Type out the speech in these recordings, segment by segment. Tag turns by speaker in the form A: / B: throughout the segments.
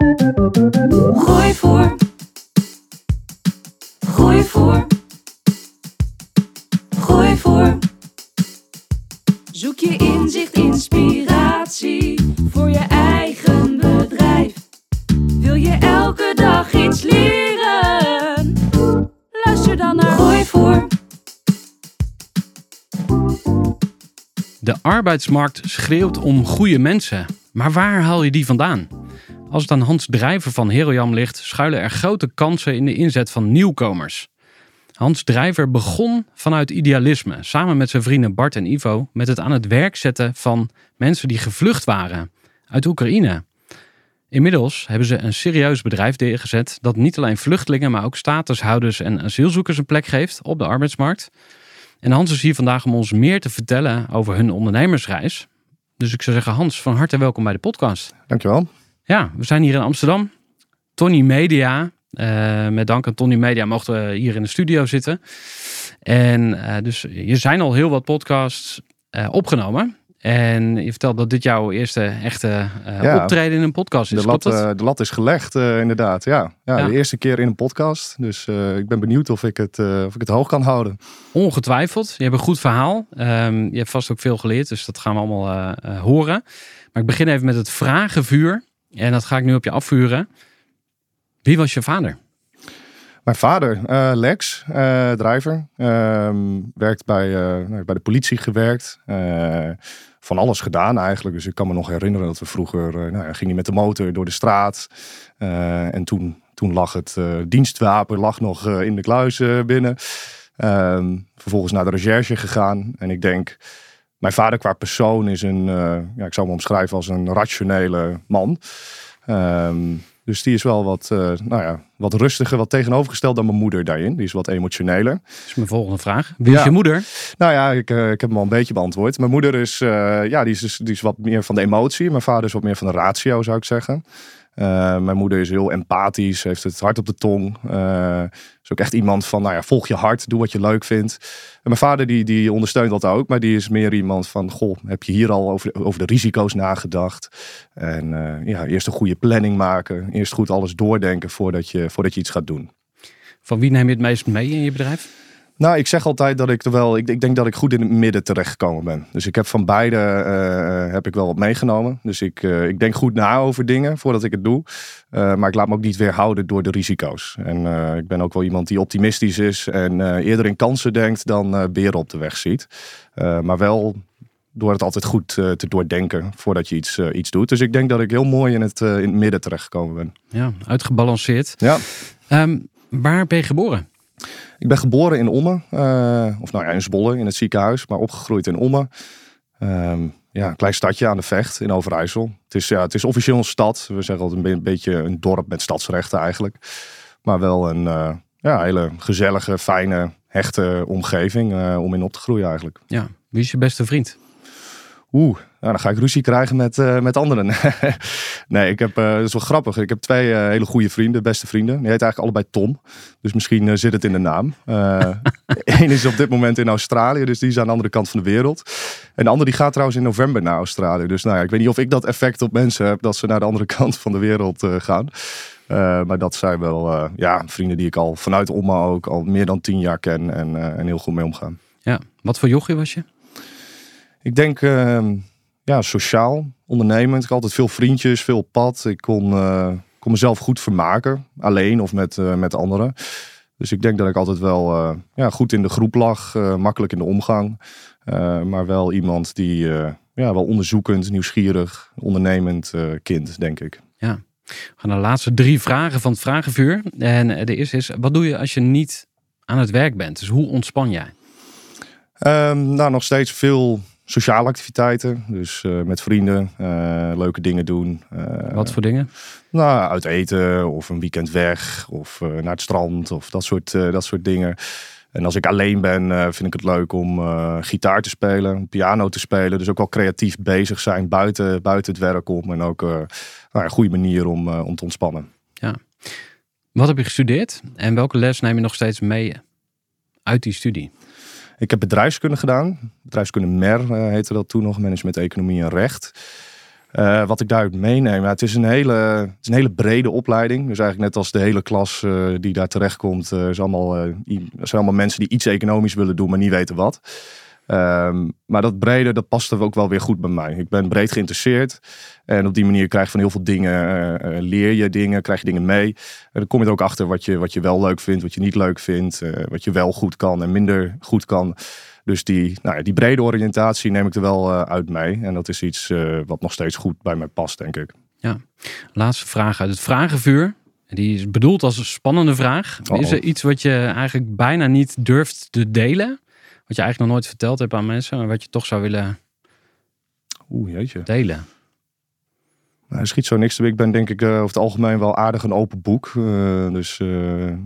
A: Gooi voor. Gooi voor. Gooi voor. Zoek je inzicht, inspiratie voor je eigen bedrijf. Wil je elke dag iets leren? Luister dan naar Gooi voor.
B: De arbeidsmarkt schreeuwt om goede mensen. Maar waar haal je die vandaan? Als het aan Hans Drijver van Herojam ligt, schuilen er grote kansen in de inzet van nieuwkomers. Hans Drijver begon vanuit idealisme, samen met zijn vrienden Bart en Ivo, met het aan het werk zetten van mensen die gevlucht waren uit Oekraïne. Inmiddels hebben ze een serieus bedrijf neergezet dat niet alleen vluchtelingen, maar ook statushouders en asielzoekers een plek geeft op de arbeidsmarkt. En Hans is hier vandaag om ons meer te vertellen over hun ondernemersreis. Dus ik zou zeggen, Hans, van harte welkom bij de podcast.
C: Dankjewel.
B: Ja, we zijn hier in Amsterdam. Tony Media. eh, met dank aan Tony Media mochten we hier in de studio zitten. En eh, dus je zijn al heel wat podcasts eh, opgenomen. En je vertelt dat dit jouw eerste echte
C: Ja.
B: optreden in een podcast is.
C: De lat, de lat is gelegd, inderdaad. Ja. Ja,
B: Ja.
C: de eerste keer in een podcast. Dus ik ben benieuwd of ik, het, of ik het hoog kan houden.
B: Ongetwijfeld. Je hebt een goed verhaal. Ehm, je hebt vast ook veel geleerd, dus dat gaan we allemaal horen. Maar ik begin even met het vragenvuur. En dat ga ik nu op je afvuren. Wie was je vader?
C: Mijn vader, eh, Lex, eh drijver, ehm, werkt bij, eh, nou, bij de politie gewerkt. Van alles gedaan eigenlijk. Dus ik kan me nog herinneren dat we vroeger, nou, ging hij met de motor door de straat. En toen, toen lag het dienstwapen lag nog in de kluis binnen. Ehm, vervolgens naar de recherche gegaan. En ik denk, mijn vader qua persoon is een, eh, ja, ik zou hem omschrijven als een rationele man. Ehm, dus die is wel wat, eh, nou ja, wat rustiger, wat tegenovergesteld dan mijn moeder daarin. Die is wat emotioneler.
B: Dat is mijn volgende vraag. Wie is je moeder?
C: Nou ja, ik, eh, ik heb hem al een beetje beantwoord. Mijn moeder is, ja, die is, dus- die is wat meer van de emotie. Mijn vader is wat meer van de ratio, zou ik zeggen. Eh, mijn moeder is heel empathisch, heeft het hart op de tong. Eh, is ook echt iemand van, nou ja, volg je hart, doe wat je leuk vindt. En mijn vader die, die ondersteunt dat ook, maar die is meer iemand van, goh, heb je hier al over, over de risico's nagedacht? En eh, ja, eerst een goede planning maken, eerst goed alles doordenken voordat je, voordat je iets gaat doen.
B: Van wie neem je het meest mee in je bedrijf?
C: Nou, ik zeg altijd dat ik er wel. Ik, ik denk dat ik goed in het midden terechtgekomen ben. Dus ik heb van beide eh, heb ik wel wat meegenomen. Dus ik, eh, ik denk goed na over dingen voordat ik het doe. Eh, maar ik laat me ook niet weerhouden door de risico's. En eh, ik ben ook wel iemand die optimistisch is en eh, eerder in kansen denkt dan eh beren op de weg ziet. Eh, maar wel door het altijd goed eh, te doordenken voordat je iets, eh, iets doet. Dus ik denk dat ik heel mooi in het, eh, in het midden terechtgekomen ben.
B: Ja, uitgebalanceerd.
C: Ja.
B: Ehm, waar ben je geboren?
C: Ik ben geboren in Ommen, eh, of nou ja, in Zwolle, in het ziekenhuis, maar opgegroeid in Ommen. Ehm, ja, een klein stadje aan de Vecht in Overijssel. Het is, ja, het is officieel een stad. We zeggen altijd een be- beetje een dorp met stadsrechten eigenlijk. Maar wel een eh, ja, hele gezellige, fijne, hechte omgeving eh, om in op te groeien eigenlijk.
B: Ja. Wie is je beste vriend?
C: Oeh, nou, dan ga ik ruzie krijgen met, eh, met anderen. nee, ik heb, eh dat is wel grappig. Ik heb twee eh, hele goede vrienden, beste vrienden. Die heet eigenlijk allebei Tom. Dus misschien zit het in de naam. Eén is op dit moment in Australië, dus die is aan de andere kant van de wereld. En de andere die gaat trouwens in november naar Australië. Dus nou ja, ik weet niet of ik dat effect op mensen heb dat ze naar de andere kant van de wereld gaan. Maar dat zijn wel ja, vrienden die ik al vanuit Omma ook al meer dan tien jaar ken en, en heel goed mee omgaan.
B: Ja. Wat voor jochie was je?
C: Ik denk, ehm, ja, sociaal, ondernemend. Ik had altijd veel vriendjes, veel pad. Ik kon, eh, kon mezelf goed vermaken. Alleen of met, eh, met anderen. Dus ik denk dat ik altijd wel eh, ja, goed in de groep lag. makkelijk in de omgang. Maar wel iemand die ja, wel onderzoekend, nieuwsgierig, ondernemend kind, denk ik.
B: We gaan naar de laatste drie vragen van het vragenvuur. En de eerste is, wat doe je als je niet aan het werk bent? Dus hoe ontspan jij?
C: Ehm, nou, nog steeds veel sociale activiteiten. Dus eh, met vrienden, eh, leuke dingen doen. Eh,
B: Wat voor dingen?
C: Nou, uit eten of een weekend weg of naar het strand of dat soort, dat soort dingen. En als ik alleen ben, vind ik het leuk om gitaar te spelen, piano te spelen. Dus ook wel creatief bezig zijn buiten, buiten het werk om. En ook nou ja, een goede manier om, om te ontspannen.
B: Wat heb je gestudeerd? En welke les neem je nog steeds mee uit die studie?
C: Ik heb bedrijfskunde gedaan. Bedrijfskunde MER eh, heette dat toen nog. Management, Economie en Recht. Eh, wat ik daaruit meeneem, ja, het, is een hele, het is een hele brede opleiding. Dus eigenlijk net als de hele klas eh, die daar terechtkomt, uh, is allemaal, zijn allemaal mensen die iets economisch willen doen, maar niet weten wat. Ehm, maar dat brede, dat past er ook wel weer goed bij mij. Ik ben breed geïnteresseerd. En op die manier krijg je van heel veel dingen, eh, eh, leer je dingen, krijg je dingen mee. En dan kom je er ook achter wat je, wat je wel leuk vindt, wat je niet leuk vindt. eh, wat je wel goed kan en minder goed kan. Dus die, nou ja, die brede oriëntatie neem ik er wel uit mee. En dat is iets wat nog steeds goed bij mij past, denk ik.
B: Laatste vraag uit het vragenvuur. En Die is bedoeld als een spannende vraag. Is er iets wat je eigenlijk bijna niet durft te delen? Wat je eigenlijk nog nooit verteld hebt aan mensen, maar wat je toch zou willen
C: Oeh, jeetje.
B: delen?
C: Nou, er schiet zo niks Ik ben denk ik eh, over het algemeen wel aardig een open boek. Eh, dus eh,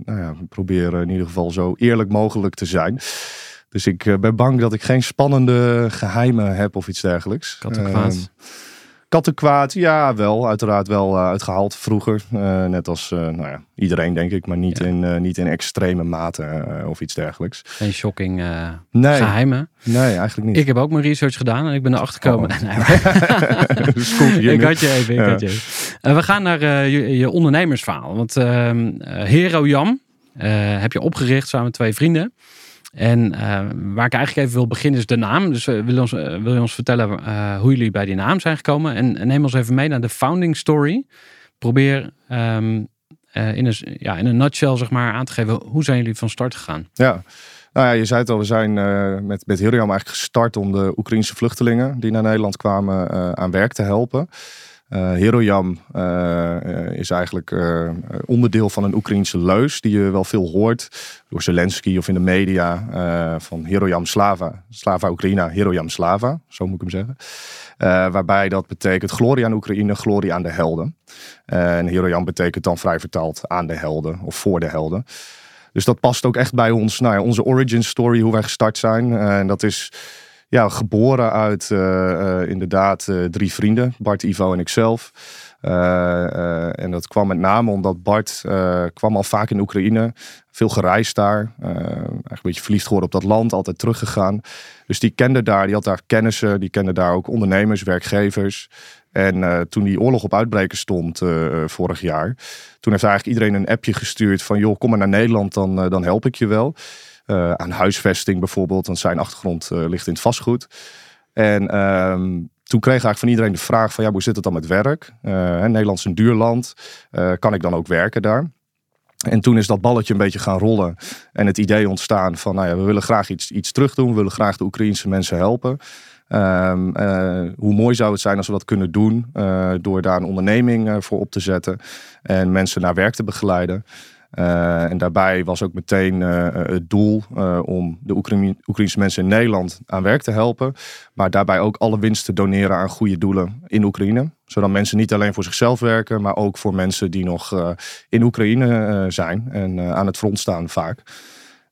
C: nou ja, ik probeer in ieder geval zo eerlijk mogelijk te zijn. Dus ik ben bang dat ik geen spannende geheimen heb of iets dergelijks.
B: Kattenkwaad.
C: Kattenkwaad, ja, wel. Uiteraard wel eh, uitgehaald vroeger. Eh, net als eh, nou ja, iedereen, denk ik. Maar niet,
B: Ja.
C: in, niet in extreme mate of iets dergelijks.
B: Geen shocking
C: Nee,
B: geheimen.
C: nee eigenlijk niet.
B: Ik heb ook mijn research gedaan en ik ben erachter gekomen.
C: Oh.
B: Nee, ik had je even, ik
C: Ja.
B: had je even. We gaan naar je, je ondernemersverhaal. Want ehm eh, Hero Jam heb je opgericht samen met twee vrienden. En eh, waar ik eigenlijk even wil beginnen is de naam. Dus eh, wil, ons, eh, wil je ons vertellen hoe jullie bij die naam zijn gekomen? En, neem ons even mee naar de founding story. Probeer ehm, eh, in, een, ja, in een nutshell zeg maar, aan te geven. Hoe zijn jullie van start gegaan?
C: Ja. Nou ja, je zei het al, we zijn met, met eigenlijk gestart om de Oekraïnse vluchtelingen die naar Nederland kwamen aan werk te helpen. Heroyam eh, eh, is eigenlijk eh, onderdeel van een Oekraïnse leus die je wel veel hoort door Zelensky of in de media van Heroyam Slava, Slava Oekraïna, Heroyam Slava, zo moet ik hem zeggen. Waarbij dat betekent glorie aan Oekraïne, glorie aan de helden. En Heroyam betekent dan vrij vertaald aan de helden of voor de helden. Dus dat past ook echt bij ons, nou ja, onze origin story, hoe wij gestart zijn. En dat is ja, geboren uit eh, eh, inderdaad eh, drie vrienden, Bart, Ivo en ikzelf. Eh, en dat kwam met name omdat Bart kwam al vaak in Oekraïne, veel gereisd daar. eigenlijk een beetje verliefd geworden op dat land, altijd teruggegaan. Dus die kende daar, die had daar kennissen, die kende daar ook ondernemers, werkgevers. En toen die oorlog op uitbreken stond vorig jaar, toen heeft eigenlijk iedereen een appje gestuurd van joh, kom maar naar Nederland, dan, dan help ik je wel. Eh, aan huisvesting bijvoorbeeld, want zijn achtergrond eh, ligt in het vastgoed. En ehm, toen kreeg eigenlijk van iedereen de vraag van ja, hoe zit het dan met werk? Eh, Nederland is een duur land, kan ik dan ook werken daar? En toen is dat balletje een beetje gaan rollen en het idee ontstaan van nou ja, we willen graag iets, iets terug doen, we willen graag de Oekraïnse mensen helpen. Ehm, eh, hoe mooi zou het zijn als we dat kunnen doen door daar een onderneming voor op te zetten en mensen naar werk te begeleiden. Eh, en daarbij was ook meteen eh, het doel eh, om de Oekraïnse mensen in Nederland aan werk te helpen. Maar daarbij ook alle winst te doneren aan goede doelen in Oekraïne. Zodat mensen niet alleen voor zichzelf werken, maar ook voor mensen die nog eh, in Oekraïne eh, zijn en eh, aan het front staan vaak.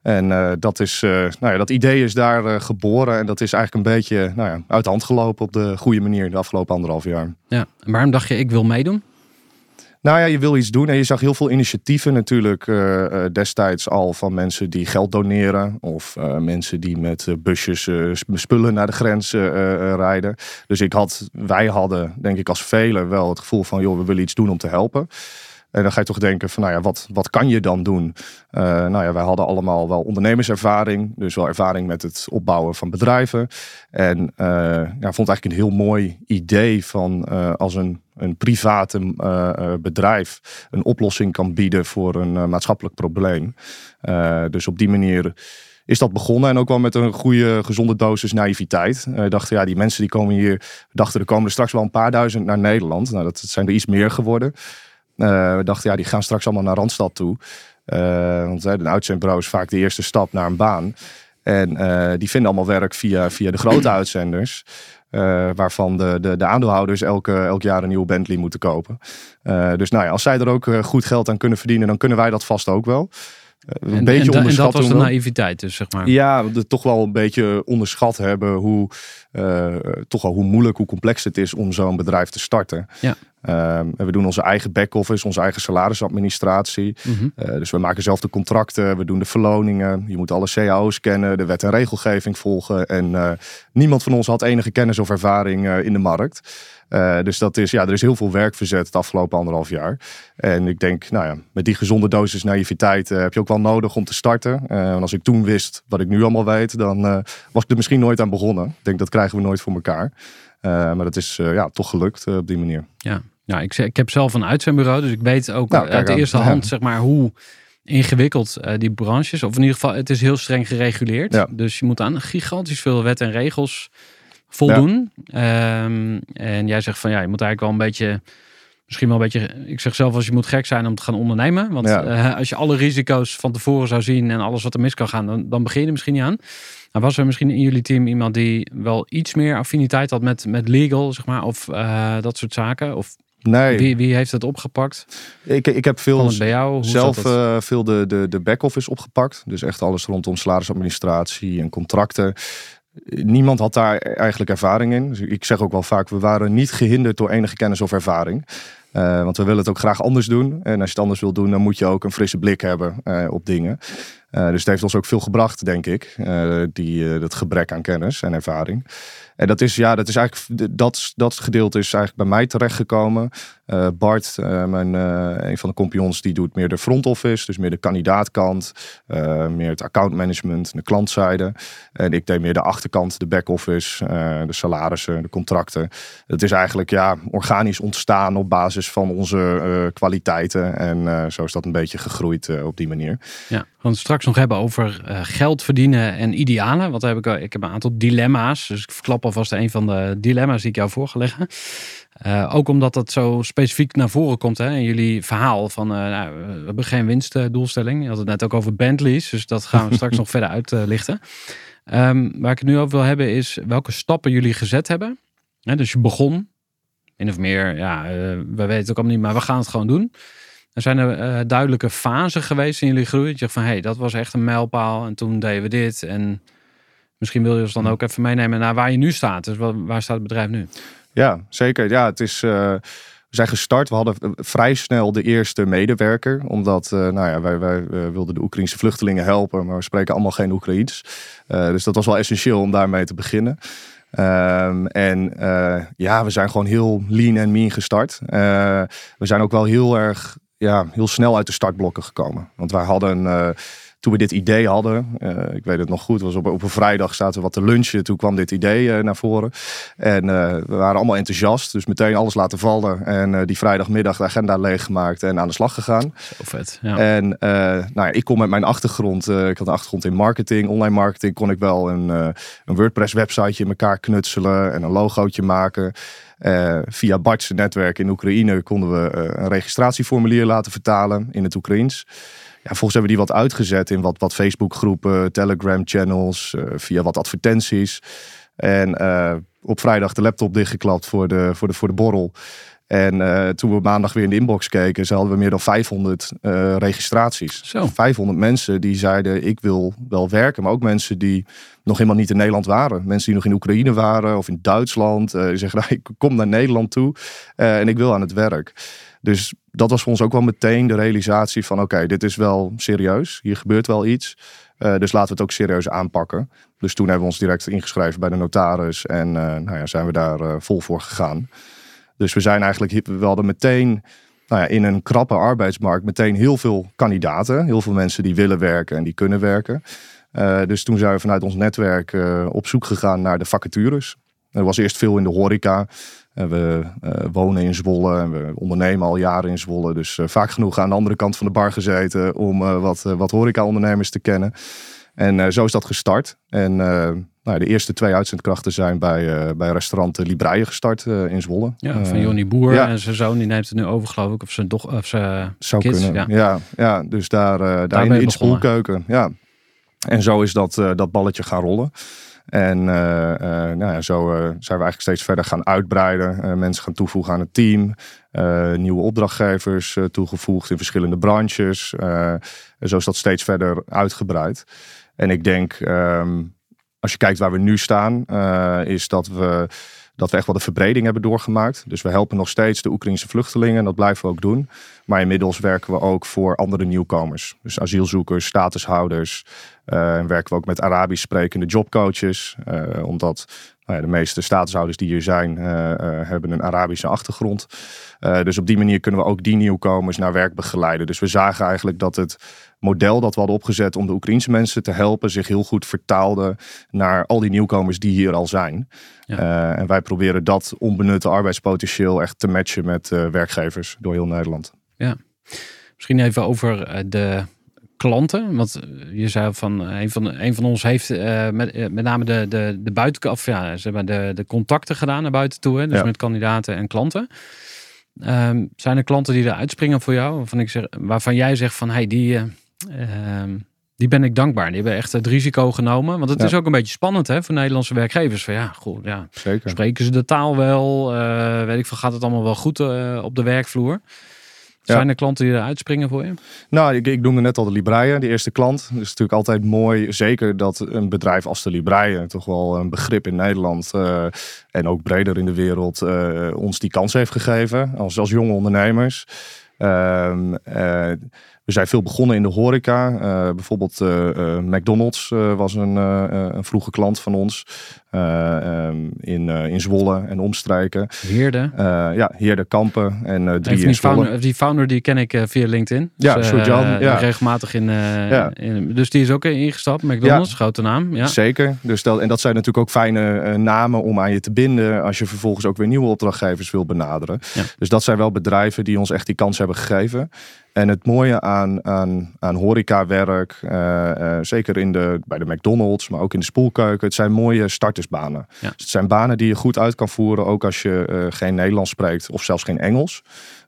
C: En eh, dat, is, eh, nou ja, dat idee is daar eh, geboren en dat is eigenlijk een beetje nou ja, uit de hand gelopen op de goede manier de afgelopen anderhalf jaar.
B: Ja. En waarom dacht je, ik wil meedoen?
C: Nou ja, je wil iets doen en je zag heel veel initiatieven natuurlijk eh, eh, destijds al van mensen die geld doneren of eh, mensen die met busjes sp- spullen naar de grens rijden. Dus ik had, wij hadden denk ik als velen wel het gevoel van joh, we willen iets doen om te helpen. En dan ga je toch denken van, nou ja, wat, wat kan je dan doen? Uh, nou ja, wij hadden allemaal wel ondernemerservaring. Dus wel ervaring met het opbouwen van bedrijven. En uh, ja, vond eigenlijk een heel mooi idee van uh, als een, een private bedrijf een oplossing kan bieden voor een maatschappelijk probleem. dus op die manier is dat begonnen. En ook wel met een goede, gezonde dosis naïviteit. Uh, dachten, ja, die mensen die komen hier, dachten er komen er straks wel een paar duizend naar Nederland. Nou, dat zijn er iets meer geworden. Uh, we dachten, ja, die gaan straks allemaal naar Randstad toe. Uh, want een uitzendbureau is vaak de eerste stap naar een baan. En die vinden allemaal werk via, via de grote uitzenders. waarvan de, de, de aandeelhouders elke, elk jaar een nieuwe Bentley moeten kopen. dus nou ja, als zij er ook goed geld aan kunnen verdienen, dan kunnen wij dat vast ook wel.
B: Een en, beetje en. En dat was de naïviteit dus, zeg maar.
C: Ja, we toch wel een beetje onderschat hebben hoe, uh, toch al hoe moeilijk, hoe complex het is om zo'n bedrijf te starten. Ja. Um, we doen onze eigen back-office, onze eigen salarisadministratie. Mm -hmm. uh, dus we maken zelf de contracten, we doen de verloningen. Je moet alle cao's kennen, de wet en regelgeving volgen. En niemand van ons had enige kennis of ervaring in de markt. Dus dat is, ja, er is heel veel werk verzet het afgelopen anderhalf jaar. En ik denk, nou ja, met die gezonde dosis naïviteit heb je ook wel nodig om te starten. en als ik toen wist wat ik nu allemaal weet, dan was ik er misschien nooit aan begonnen. Ik denk dat krijgen we nooit voor elkaar. maar dat is ja, toch gelukt op die manier.
B: Ja, ja, ik, ik heb zelf een uitzendbureau, dus ik weet ook nou, uit de eerste hand zeg maar, hoe ingewikkeld uh, die branche is. Of in ieder geval, het is heel streng gereguleerd. Ja. Dus je moet aan gigantisch veel wet en regels voldoen. Ja. Um, en jij zegt van ja, je moet eigenlijk wel een beetje, misschien wel een beetje, ik zeg zelf als je moet gek zijn om te gaan ondernemen. Want ja. uh, als je alle risico's van tevoren zou zien en alles wat er mis kan gaan, dan, dan begin je er misschien niet aan. Maar was er misschien in jullie team iemand die wel iets meer affiniteit had met, met legal, zeg maar, of uh, dat soort zaken? Of Nee. Wie, wie heeft het opgepakt?
C: Ik, ik heb veel bij jou? zelf uh, veel de, de, de back-office opgepakt. Dus echt alles rondom salarisadministratie en contracten. Niemand had daar eigenlijk ervaring in. Dus ik zeg ook wel vaak, we waren niet gehinderd door enige kennis of ervaring. Uh, want we willen het ook graag anders doen. En als je het anders wil doen, dan moet je ook een frisse blik hebben uh, op dingen. Uh, dus het heeft ons ook veel gebracht, denk ik. die, dat gebrek aan kennis en ervaring. En dat is, ja, dat is eigenlijk, dat, dat gedeelte is eigenlijk bij mij terechtgekomen. Bart, mijn, een van de compagnons, die doet meer de front office, dus meer de kandidaatkant, meer het accountmanagement, de klantzijde. En ik deed meer de achterkant, de back office, de salarissen, de contracten. Het is eigenlijk ja, organisch ontstaan op basis van onze kwaliteiten. En zo is dat een beetje gegroeid op die manier.
B: Ja, gaan het straks nog hebben over geld verdienen en idealen. Want heb ik, ik heb een aantal dilemma's. Dus ik verklap alvast een van de dilemma's die ik jou voor ga leggen. Uh, ook omdat dat zo specifiek naar voren komt hè, in jullie verhaal van uh, nou, we hebben geen winstdoelstelling. Je had het net ook over Bentleys, dus dat gaan we straks nog verder uitlichten. Um, waar ik het nu over wil hebben is welke stappen jullie gezet hebben. dus je begon, in of meer, ja, we weten het ook allemaal niet, maar we gaan het gewoon doen. Er zijn er duidelijke fasen geweest in jullie groei. Je zegt van, hé, hey, dat was echt een mijlpaal en toen deden we dit. En misschien wil je ons dan ook even meenemen naar waar je nu staat. Dus waar staat het bedrijf nu?
C: Ja, zeker. Ja, het is. Uh, we zijn gestart. We hadden vrij snel de eerste medewerker. Omdat nou ja, wij, wij wilden de Oekraïnse vluchtelingen helpen. Maar we spreken allemaal geen Oekraïens. dus dat was wel essentieel om daarmee te beginnen. Um, en ja, we zijn gewoon heel lean en mean gestart. we zijn ook wel heel erg ja, heel snel uit de startblokken gekomen. Want wij hadden toen we dit idee hadden, uh, ik weet het nog goed, was op, op een vrijdag zaten we wat te lunchen. Toen kwam dit idee uh, naar voren. En uh, we waren allemaal enthousiast, dus meteen alles laten vallen. En die vrijdagmiddag de agenda leeggemaakt en aan de slag gegaan.
B: Zo vet, ja.
C: En nou ja, ik kom met mijn achtergrond, ik had een achtergrond in marketing, online marketing, kon ik wel een, een WordPress websiteje in elkaar knutselen en een logootje maken. Uh, via Bart's netwerk in Oekraïne konden we uh, een registratieformulier laten vertalen in het Oekraïens. Ja, volgens hebben we die wat uitgezet in wat, wat Facebook-groepen, Telegram-channels, uh, via wat advertenties. En uh, op vrijdag de laptop dichtgeklapt voor de, voor de, voor de borrel. En uh, toen we maandag weer in de inbox keken, ze hadden we meer dan 500 registraties.
B: Zo.
C: 500 mensen die zeiden: Ik wil wel werken. Maar ook mensen die nog helemaal niet in Nederland waren. Mensen die nog in Oekraïne waren of in Duitsland. die zeggen: nou, Ik kom naar Nederland toe en ik wil aan het werk. Dus dat was voor ons ook wel meteen de realisatie van oké, dit is wel serieus. Hier gebeurt wel iets. Uh, dus laten we het ook serieus aanpakken. Dus toen hebben we ons direct ingeschreven bij de notaris. En uh, nou ja, zijn we daar uh, vol voor gegaan. Dus we zijn eigenlijk, we hadden meteen nou ja, in een krappe arbeidsmarkt meteen heel veel kandidaten. Heel veel mensen die willen werken en die kunnen werken. Dus toen zijn we vanuit ons netwerk op zoek gegaan naar de vacatures. Er was eerst veel in de horeca. We wonen in Zwolle en we ondernemen al jaren in Zwolle. Dus vaak genoeg aan de andere kant van de bar gezeten om wat, wat horeca-ondernemers te kennen. En zo is dat gestart. En nou, de eerste twee uitzendkrachten zijn bij, uh, bij restaurant Libreien gestart uh, in Zwolle.
B: Ja, van Jonny Boer ja. en zijn zoon, die neemt het nu over geloof ik. Of zijn, doch, of zijn
C: Zou
B: kids.
C: kunnen, ja. ja. Ja, dus daar, uh, daar in, in de spoelkeuken. Ja. En zo is dat, dat balletje gaan rollen. En nou ja, zo zijn we eigenlijk steeds verder gaan uitbreiden. mensen gaan toevoegen aan het team. nieuwe opdrachtgevers toegevoegd in verschillende branches. en zo is dat steeds verder uitgebreid. En ik denk... Um, als je kijkt waar we nu staan, is dat we, dat we echt wel de verbreding hebben doorgemaakt. Dus we helpen nog steeds de Oekraïnse vluchtelingen en dat blijven we ook doen. Maar inmiddels werken we ook voor andere nieuwkomers. Dus asielzoekers, statushouders. Uh, en werken we ook met Arabisch sprekende jobcoaches. Uh, omdat nou ja, de meeste statushouders die hier zijn, hebben een Arabische achtergrond. dus op die manier kunnen we ook die nieuwkomers naar werk begeleiden. Dus we zagen eigenlijk dat het model dat we hadden opgezet om de Oekraïnse mensen te helpen, zich heel goed vertaalde naar al die nieuwkomers die hier al zijn. Ja. En wij proberen dat onbenutte arbeidspotentieel echt te matchen met werkgevers door heel Nederland.
B: Ja, misschien even over de klanten. Want je zei van een van, een van ons heeft met, met name de, de, de buiten, of ja, zeg maar de, de contacten gedaan naar buiten toe. Hè? Dus ja. met kandidaten en klanten. Um, zijn er klanten die er uitspringen voor jou? Waarvan, ik zeg, waarvan jij zegt van hey, die, Ehm, die ben ik dankbaar. Die hebben echt het risico genomen. Want het is ook een beetje spannend hè, voor Nederlandse werkgevers. Van ja, goed, ja.
C: Zeker.
B: Spreken ze de taal wel? Weet ik veel, gaat het allemaal wel goed op de werkvloer? Zijn er klanten die er uitspringen voor je?
C: Nou, ik, ik noemde net al de Libreien, de eerste klant. Het is natuurlijk altijd mooi, zeker dat een bedrijf als de Libreien, toch wel een begrip in Nederland uh, en ook breder in de wereld, ons die kans heeft gegeven als, als jonge ondernemers. Ehm, we zijn veel begonnen in de horeca. Uh, bijvoorbeeld uh, McDonald's was een, een, vroege klant van ons. Um, in, in Zwolle en omstreken.
B: Heerde?
C: ja, Heerde Kampen en drie
B: in
C: die
B: founder, die founder die ken ik via LinkedIn.
C: Ja, dus, ja.
B: Regelmatig in, ja. in, Dus die is ook ingestapt, McDonald's, ja. grote naam. Ja.
C: Zeker. Dus dat, en dat zijn natuurlijk ook fijne namen om aan je te binden... als je vervolgens ook weer nieuwe opdrachtgevers wil benaderen. Dus dat zijn wel bedrijven die ons echt die kans hebben gegeven. En het mooie aan, aan, aan horecawerk, uh, uh, zeker in de, bij de McDonald's, maar ook in de spoelkeuken, het zijn mooie startersbanen. Ja. Dus het zijn banen die je goed uit kan voeren, ook als je uh, geen Nederlands spreekt of zelfs geen Engels.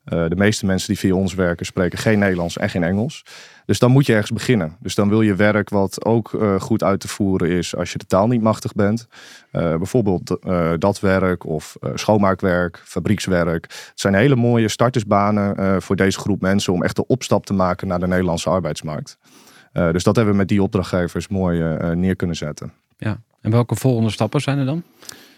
C: de meeste mensen die via ons werken spreken geen Nederlands en geen Engels. Dus dan moet je ergens beginnen. Dus dan wil je werk wat ook uh, goed uit te voeren is als je de taal niet machtig bent. Uh, bijvoorbeeld uh, dat werk of schoonmaakwerk, fabriekswerk. Het zijn hele mooie startersbanen voor deze groep mensen om echt de opstap te maken naar de Nederlandse arbeidsmarkt. dus dat hebben we met die opdrachtgevers mooi neer kunnen zetten.
B: Ja, en welke volgende stappen zijn er dan?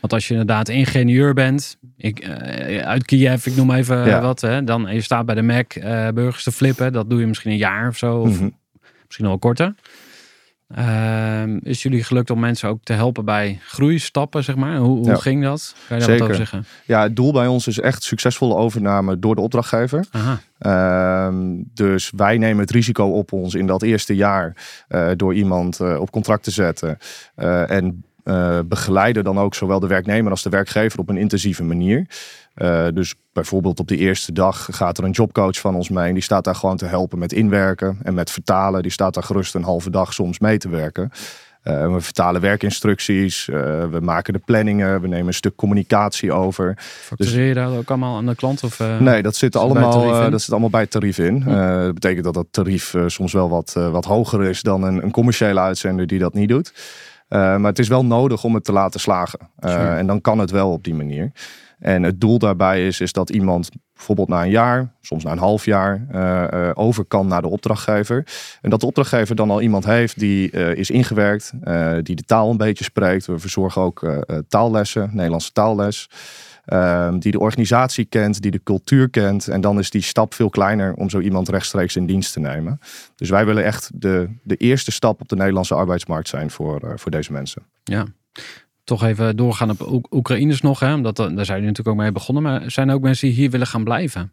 B: Want als je inderdaad ingenieur bent, ik, uh, uit Kiev, ik noem even ja. wat, hè, dan je staat bij de Mac uh, burgers te flippen, dat doe je misschien een jaar of zo, of mm -hmm. misschien al korter. Uh, is jullie gelukt om mensen ook te helpen bij groeistappen, zeg maar? Hoe, hoe ja. ging dat? Kan je daar
C: Zeker.
B: wat over zeggen?
C: Ja, het doel bij ons is echt succesvolle overname door de opdrachtgever. Uh, dus wij nemen het risico op ons in dat eerste jaar uh, door iemand op contract te zetten. En uh, begeleiden dan ook zowel de werknemer als de werkgever op een intensieve manier. Uh, dus bijvoorbeeld op de eerste dag gaat er een jobcoach van ons mee. En die staat daar gewoon te helpen met inwerken en met vertalen. Die staat daar gerust een halve dag soms mee te werken. Uh, we vertalen werkinstructies, we maken de planningen, we nemen een stuk communicatie over.
B: Factureer je dus, daar ook allemaal aan de klant? Of,
C: nee, dat zit, allemaal, dat zit allemaal bij het tarief in. Dat betekent dat dat tarief soms wel wat, wat hoger is dan een, een commerciële uitzender die dat niet doet. Uh, maar het is wel nodig om het te laten slagen. Uh, en dan kan het wel op die manier. En het doel daarbij is, is dat iemand bijvoorbeeld na een jaar, soms na een half jaar, uh, over kan naar de opdrachtgever. En dat de opdrachtgever dan al iemand heeft die is ingewerkt, die de taal een beetje spreekt. We verzorgen ook taallessen, Nederlandse taalles. Um, die de organisatie kent, die de cultuur kent. En dan is die stap veel kleiner om zo iemand rechtstreeks in dienst te nemen. Dus wij willen echt de, de eerste stap op de Nederlandse arbeidsmarkt zijn voor, uh, voor deze mensen.
B: Ja. Toch even doorgaan op Oek Oekraïners nog, hè? Omdat, daar zijn jullie natuurlijk ook mee begonnen. Maar zijn er ook mensen die hier willen gaan blijven?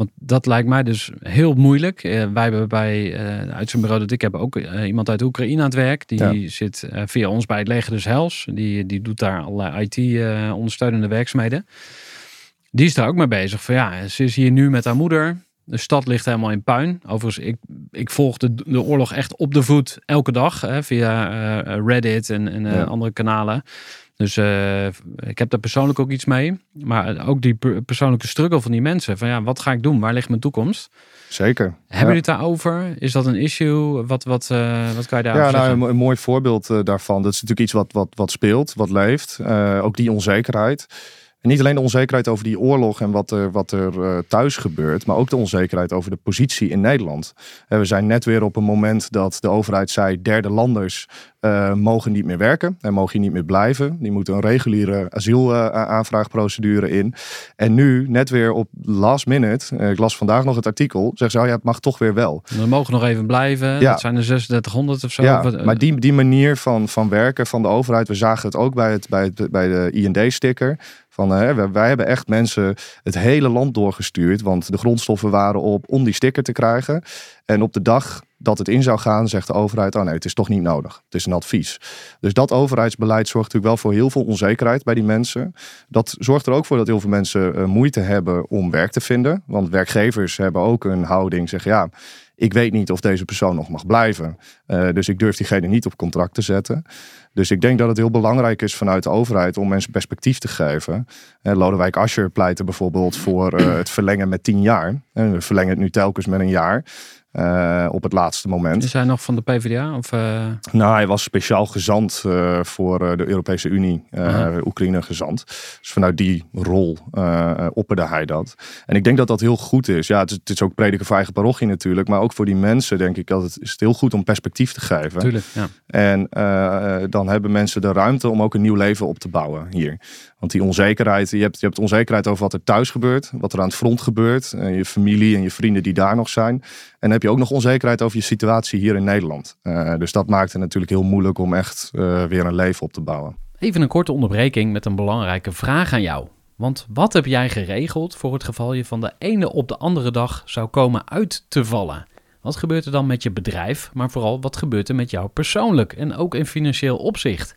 B: Want dat lijkt mij dus heel moeilijk. Eh, wij hebben bij uh, het uitzendbureau dat ik heb ook eh, iemand uit Oekraïne aan het werk. Die zit via ons bij het leger dus Hels. Die, die doet daar allerlei IT-ondersteunende werkzaamheden. Die is daar ook mee bezig. Van ja, ze is hier nu met haar moeder. De stad ligt helemaal in puin. Overigens, ik, ik volg de, de oorlog echt op de voet elke dag. Hè, via Reddit en, en andere kanalen. Dus uh, ik heb daar persoonlijk ook iets mee. Maar ook die persoonlijke struggle van die mensen. Van ja, wat ga ik doen? Waar ligt mijn toekomst?
C: Zeker.
B: Hebben jullie het daarover? Is dat een issue? Wat, wat, uh, wat kan je daarover
C: ja,
B: nou,
C: Een, een mooi voorbeeld uh, daarvan. Dat is natuurlijk iets wat, wat, wat speelt, wat leeft. ook die onzekerheid. En niet alleen de onzekerheid over die oorlog en wat er, wat er uh, thuis gebeurt, maar ook de onzekerheid over de positie in Nederland. We zijn net weer op een moment dat de overheid zei: derde landers uh, mogen niet meer werken en mogen hier niet meer blijven. Die moeten een reguliere asielaanvraagprocedure in. En nu, net weer op last minute, ik las vandaag nog het artikel, zeggen ze: oh ja, het mag toch weer wel.
B: We mogen nog even blijven. Ja. Dat zijn er 3600 of zo.
C: Ja, maar die, die manier van, van werken van de overheid, we zagen het ook bij, het, bij, het, bij de IND-sticker. Van, hè, wij, wij, hebben echt mensen het hele land doorgestuurd, want de grondstoffen waren op om die sticker te krijgen. En op de dag dat het in zou gaan, zegt de overheid: Oh nee, het is toch niet nodig. Het is een advies. Dus dat overheidsbeleid zorgt natuurlijk wel voor heel veel onzekerheid bij die mensen. Dat zorgt er ook voor dat heel veel mensen uh, moeite hebben om werk te vinden. Want werkgevers hebben ook een houding, zeggen ja. Ik weet niet of deze persoon nog mag blijven. Uh, dus ik durf diegene niet op contract te zetten. Dus ik denk dat het heel belangrijk is vanuit de overheid om mensen perspectief te geven. Uh, Lodewijk Asscher pleitte bijvoorbeeld voor het verlengen met tien jaar. We verlengen het nu telkens met een jaar. Uh, op het laatste moment.
B: Is hij nog van de PvdA? Of, uh...
C: Nou, hij was speciaal gezant uh, voor de Europese Unie, Oekraïne gezant. Dus vanuit die rol opperde hij dat. En ik denk dat dat heel goed is. Ja, het is, het is ook prediken voor eigen parochie natuurlijk. Maar ook voor die mensen denk ik dat het is het heel goed om perspectief te geven.
B: Tuurlijk, ja.
C: En dan hebben mensen de ruimte om ook een nieuw leven op te bouwen hier. Want die onzekerheid, je hebt, je hebt onzekerheid over wat er thuis gebeurt, wat er aan het front gebeurt, en je familie en je vrienden die daar nog zijn. En dan heb je ook nog onzekerheid over je situatie hier in Nederland. Uh, dus dat maakt het natuurlijk heel moeilijk om echt uh, weer een leven op te bouwen.
D: Even een korte onderbreking met een belangrijke vraag aan jou. Want wat heb jij geregeld voor het geval je van de ene op de andere dag zou komen uit te vallen? Wat gebeurt er dan met je bedrijf, maar vooral wat gebeurt er met jou persoonlijk en ook in financieel opzicht?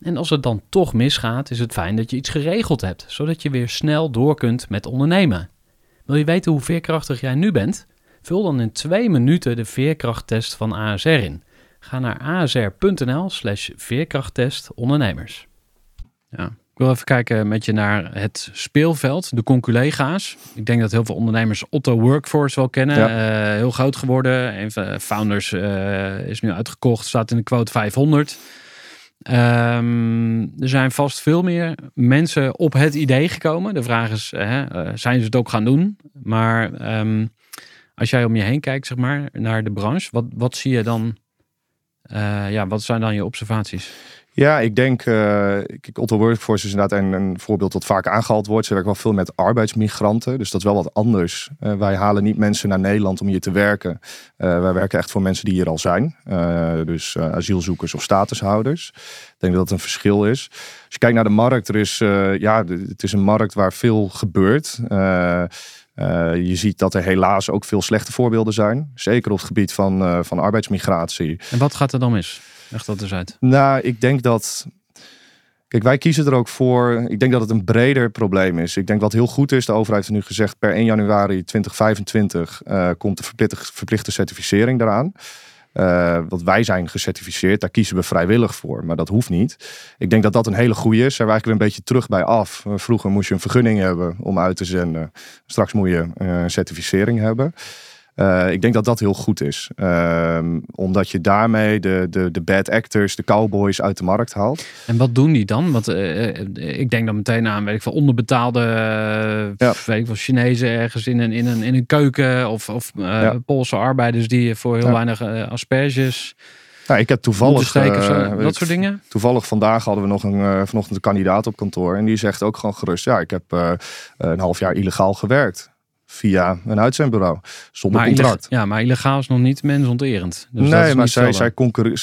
D: En als het dan toch misgaat, is het fijn dat je iets geregeld hebt, zodat je weer snel door kunt met ondernemen. Wil je weten hoe veerkrachtig jij nu bent? Vul dan in twee minuten de veerkrachttest van ASR in. Ga naar asr.nl slash veerkrachttest ondernemers.
B: Ja, ik wil even kijken met je naar het speelveld, de conculega's. Ik denk dat heel veel ondernemers Otto Workforce wel kennen. Ja. Uh, heel groot geworden. Een van Founders uh, is nu uitgekocht, staat in de quote 500. Um, er zijn vast veel meer mensen op het idee gekomen. De vraag is, hè, uh, zijn ze het ook gaan doen? Maar um, als jij om je heen kijkt, zeg maar, naar de branche, wat, wat zie je dan? Uh, ja, wat zijn dan je observaties?
C: Ja, ik denk, uh, Otto Workforce is inderdaad een, een, voorbeeld dat vaak aangehaald wordt. Ze werken wel veel met arbeidsmigranten, dus dat is wel wat anders. Uh, wij halen niet mensen naar Nederland om hier te werken. Uh, wij werken echt voor mensen die hier al zijn. dus asielzoekers of statushouders. Ik denk dat dat een verschil is. Als je kijkt naar de markt, er is, ja, het is een markt waar veel gebeurt. Je ziet dat er helaas ook veel slechte voorbeelden zijn. Zeker op het gebied van, van arbeidsmigratie.
B: En wat gaat er dan mis? Echt dat dus uit?
C: Nou, ik denk dat. Kijk, wij kiezen er ook voor. Ik denk dat het een breder probleem is. Ik denk wat heel goed is, de overheid heeft nu gezegd, per 1 januari 2025 uh, komt de verplichte, verplichte certificering eraan. Uh, want wij zijn gecertificeerd, daar kiezen we vrijwillig voor, maar dat hoeft niet. Ik denk dat dat een hele goede is. Zijn we eigenlijk weer een beetje terug bij af. Vroeger moest je een vergunning hebben om uit te zenden. Straks moet je uh, een certificering hebben. Uh, ik denk dat dat heel goed is. Um, omdat je daarmee de, de, de bad actors, de cowboys uit de markt haalt.
B: En wat doen die dan? Want uh, ik denk dan meteen aan, weet ik veel, onderbetaalde ja. weet ik veel, Chinezen ergens in een, in een, in een keuken. Of, of ja. Poolse arbeiders die voor heel weinig asperges...
C: Nou, ik heb toevallig.
B: Dat soort dingen?
C: Toevallig vandaag hadden we nog een, vanochtend een kandidaat op kantoor. En die zegt ook gewoon gerust: ja, ik heb een half jaar illegaal gewerkt via een uitzendbureau. Zonder contract.
B: Ja, maar illegaal is nog niet mensonterend.
C: Dus nee, maar zij, zij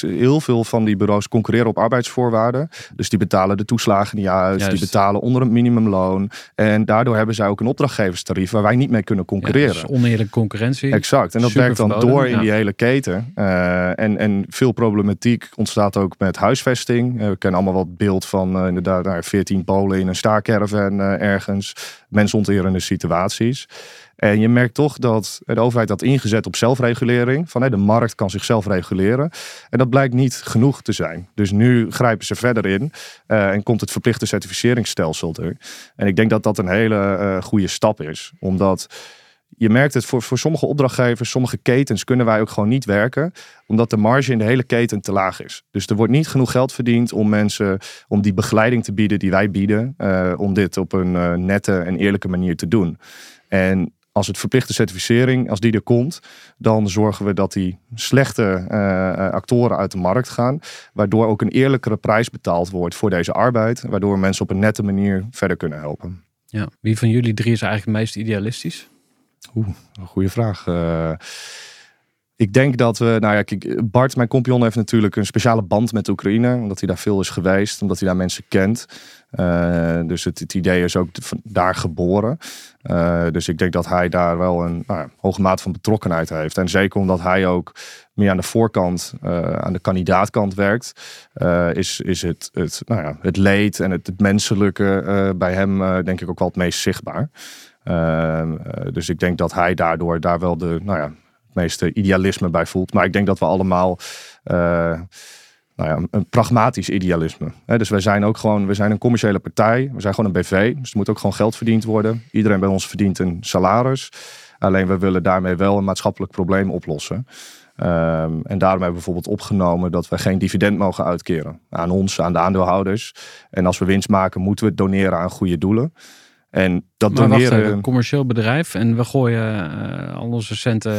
C: heel veel van die bureaus concurreren op arbeidsvoorwaarden. Dus die betalen de toeslagen niet juist, die betalen onder het minimumloon. En daardoor hebben zij ook een opdrachtgeverstarief waar wij niet mee kunnen concurreren. Ja,
B: dus oneerlijke concurrentie.
C: Exact. En dat werkt dan door in die hele keten. Uh, en, en veel problematiek ontstaat ook met huisvesting. Uh, we kennen allemaal wat beeld van uh, inderdaad 14 nou, Polen in een staarcaravan ergens. Mensonterende situaties. En je merkt toch dat de overheid dat ingezet op zelfregulering. Van hè, de markt kan zichzelf reguleren. En dat blijkt niet genoeg te zijn. Dus nu grijpen ze verder in uh, en komt het verplichte certificeringsstelsel er. En ik denk dat dat een hele uh, goede stap is. Omdat je merkt het voor, voor sommige opdrachtgevers, sommige ketens kunnen wij ook gewoon niet werken. Omdat de marge in de hele keten te laag is. Dus er wordt niet genoeg geld verdiend om mensen, om die begeleiding te bieden die wij bieden. Uh, om dit op een nette en eerlijke manier te doen. En als het verplichte certificering, als die er komt, dan zorgen we dat die slechte uh, actoren uit de markt gaan. Waardoor ook een eerlijkere prijs betaald wordt voor deze arbeid. Waardoor mensen op een nette manier verder kunnen helpen.
B: Ja, wie van jullie drie is eigenlijk het meest idealistisch?
C: Oeh, een goede vraag. Uh, ik denk dat we, nou ja, Bart, mijn compagnon, heeft natuurlijk een speciale band met Oekraïne. Omdat hij daar veel is geweest, omdat hij daar mensen kent. Uh, dus het, idee is ook daar geboren. Uh, dus ik denk dat hij daar wel een nou ja, hoge mate van betrokkenheid heeft. En zeker omdat hij ook meer aan de voorkant, uh, aan de kandidaatkant werkt, is, is het, het, nou ja, het leed en het, menselijke bij hem denk ik ook wel het meest zichtbaar. dus ik denk dat hij daardoor daar wel de, nou ja, meeste idealisme bij voelt. Maar ik denk dat we allemaal uh, nou ja, een pragmatisch idealisme. Hè? Dus wij zijn ook gewoon, we zijn een commerciële partij. We zijn gewoon een BV. Dus er moet ook gewoon geld verdiend worden. Iedereen bij ons verdient een salaris. Alleen we willen daarmee wel een maatschappelijk probleem oplossen. Um, en daarom hebben we bijvoorbeeld opgenomen dat we geen dividend mogen uitkeren aan ons, aan de aandeelhouders. En als we winst maken, moeten we het doneren aan goede doelen. En dat maar.
B: Wacht, een commercieel bedrijf en we gooien uh, al onze centen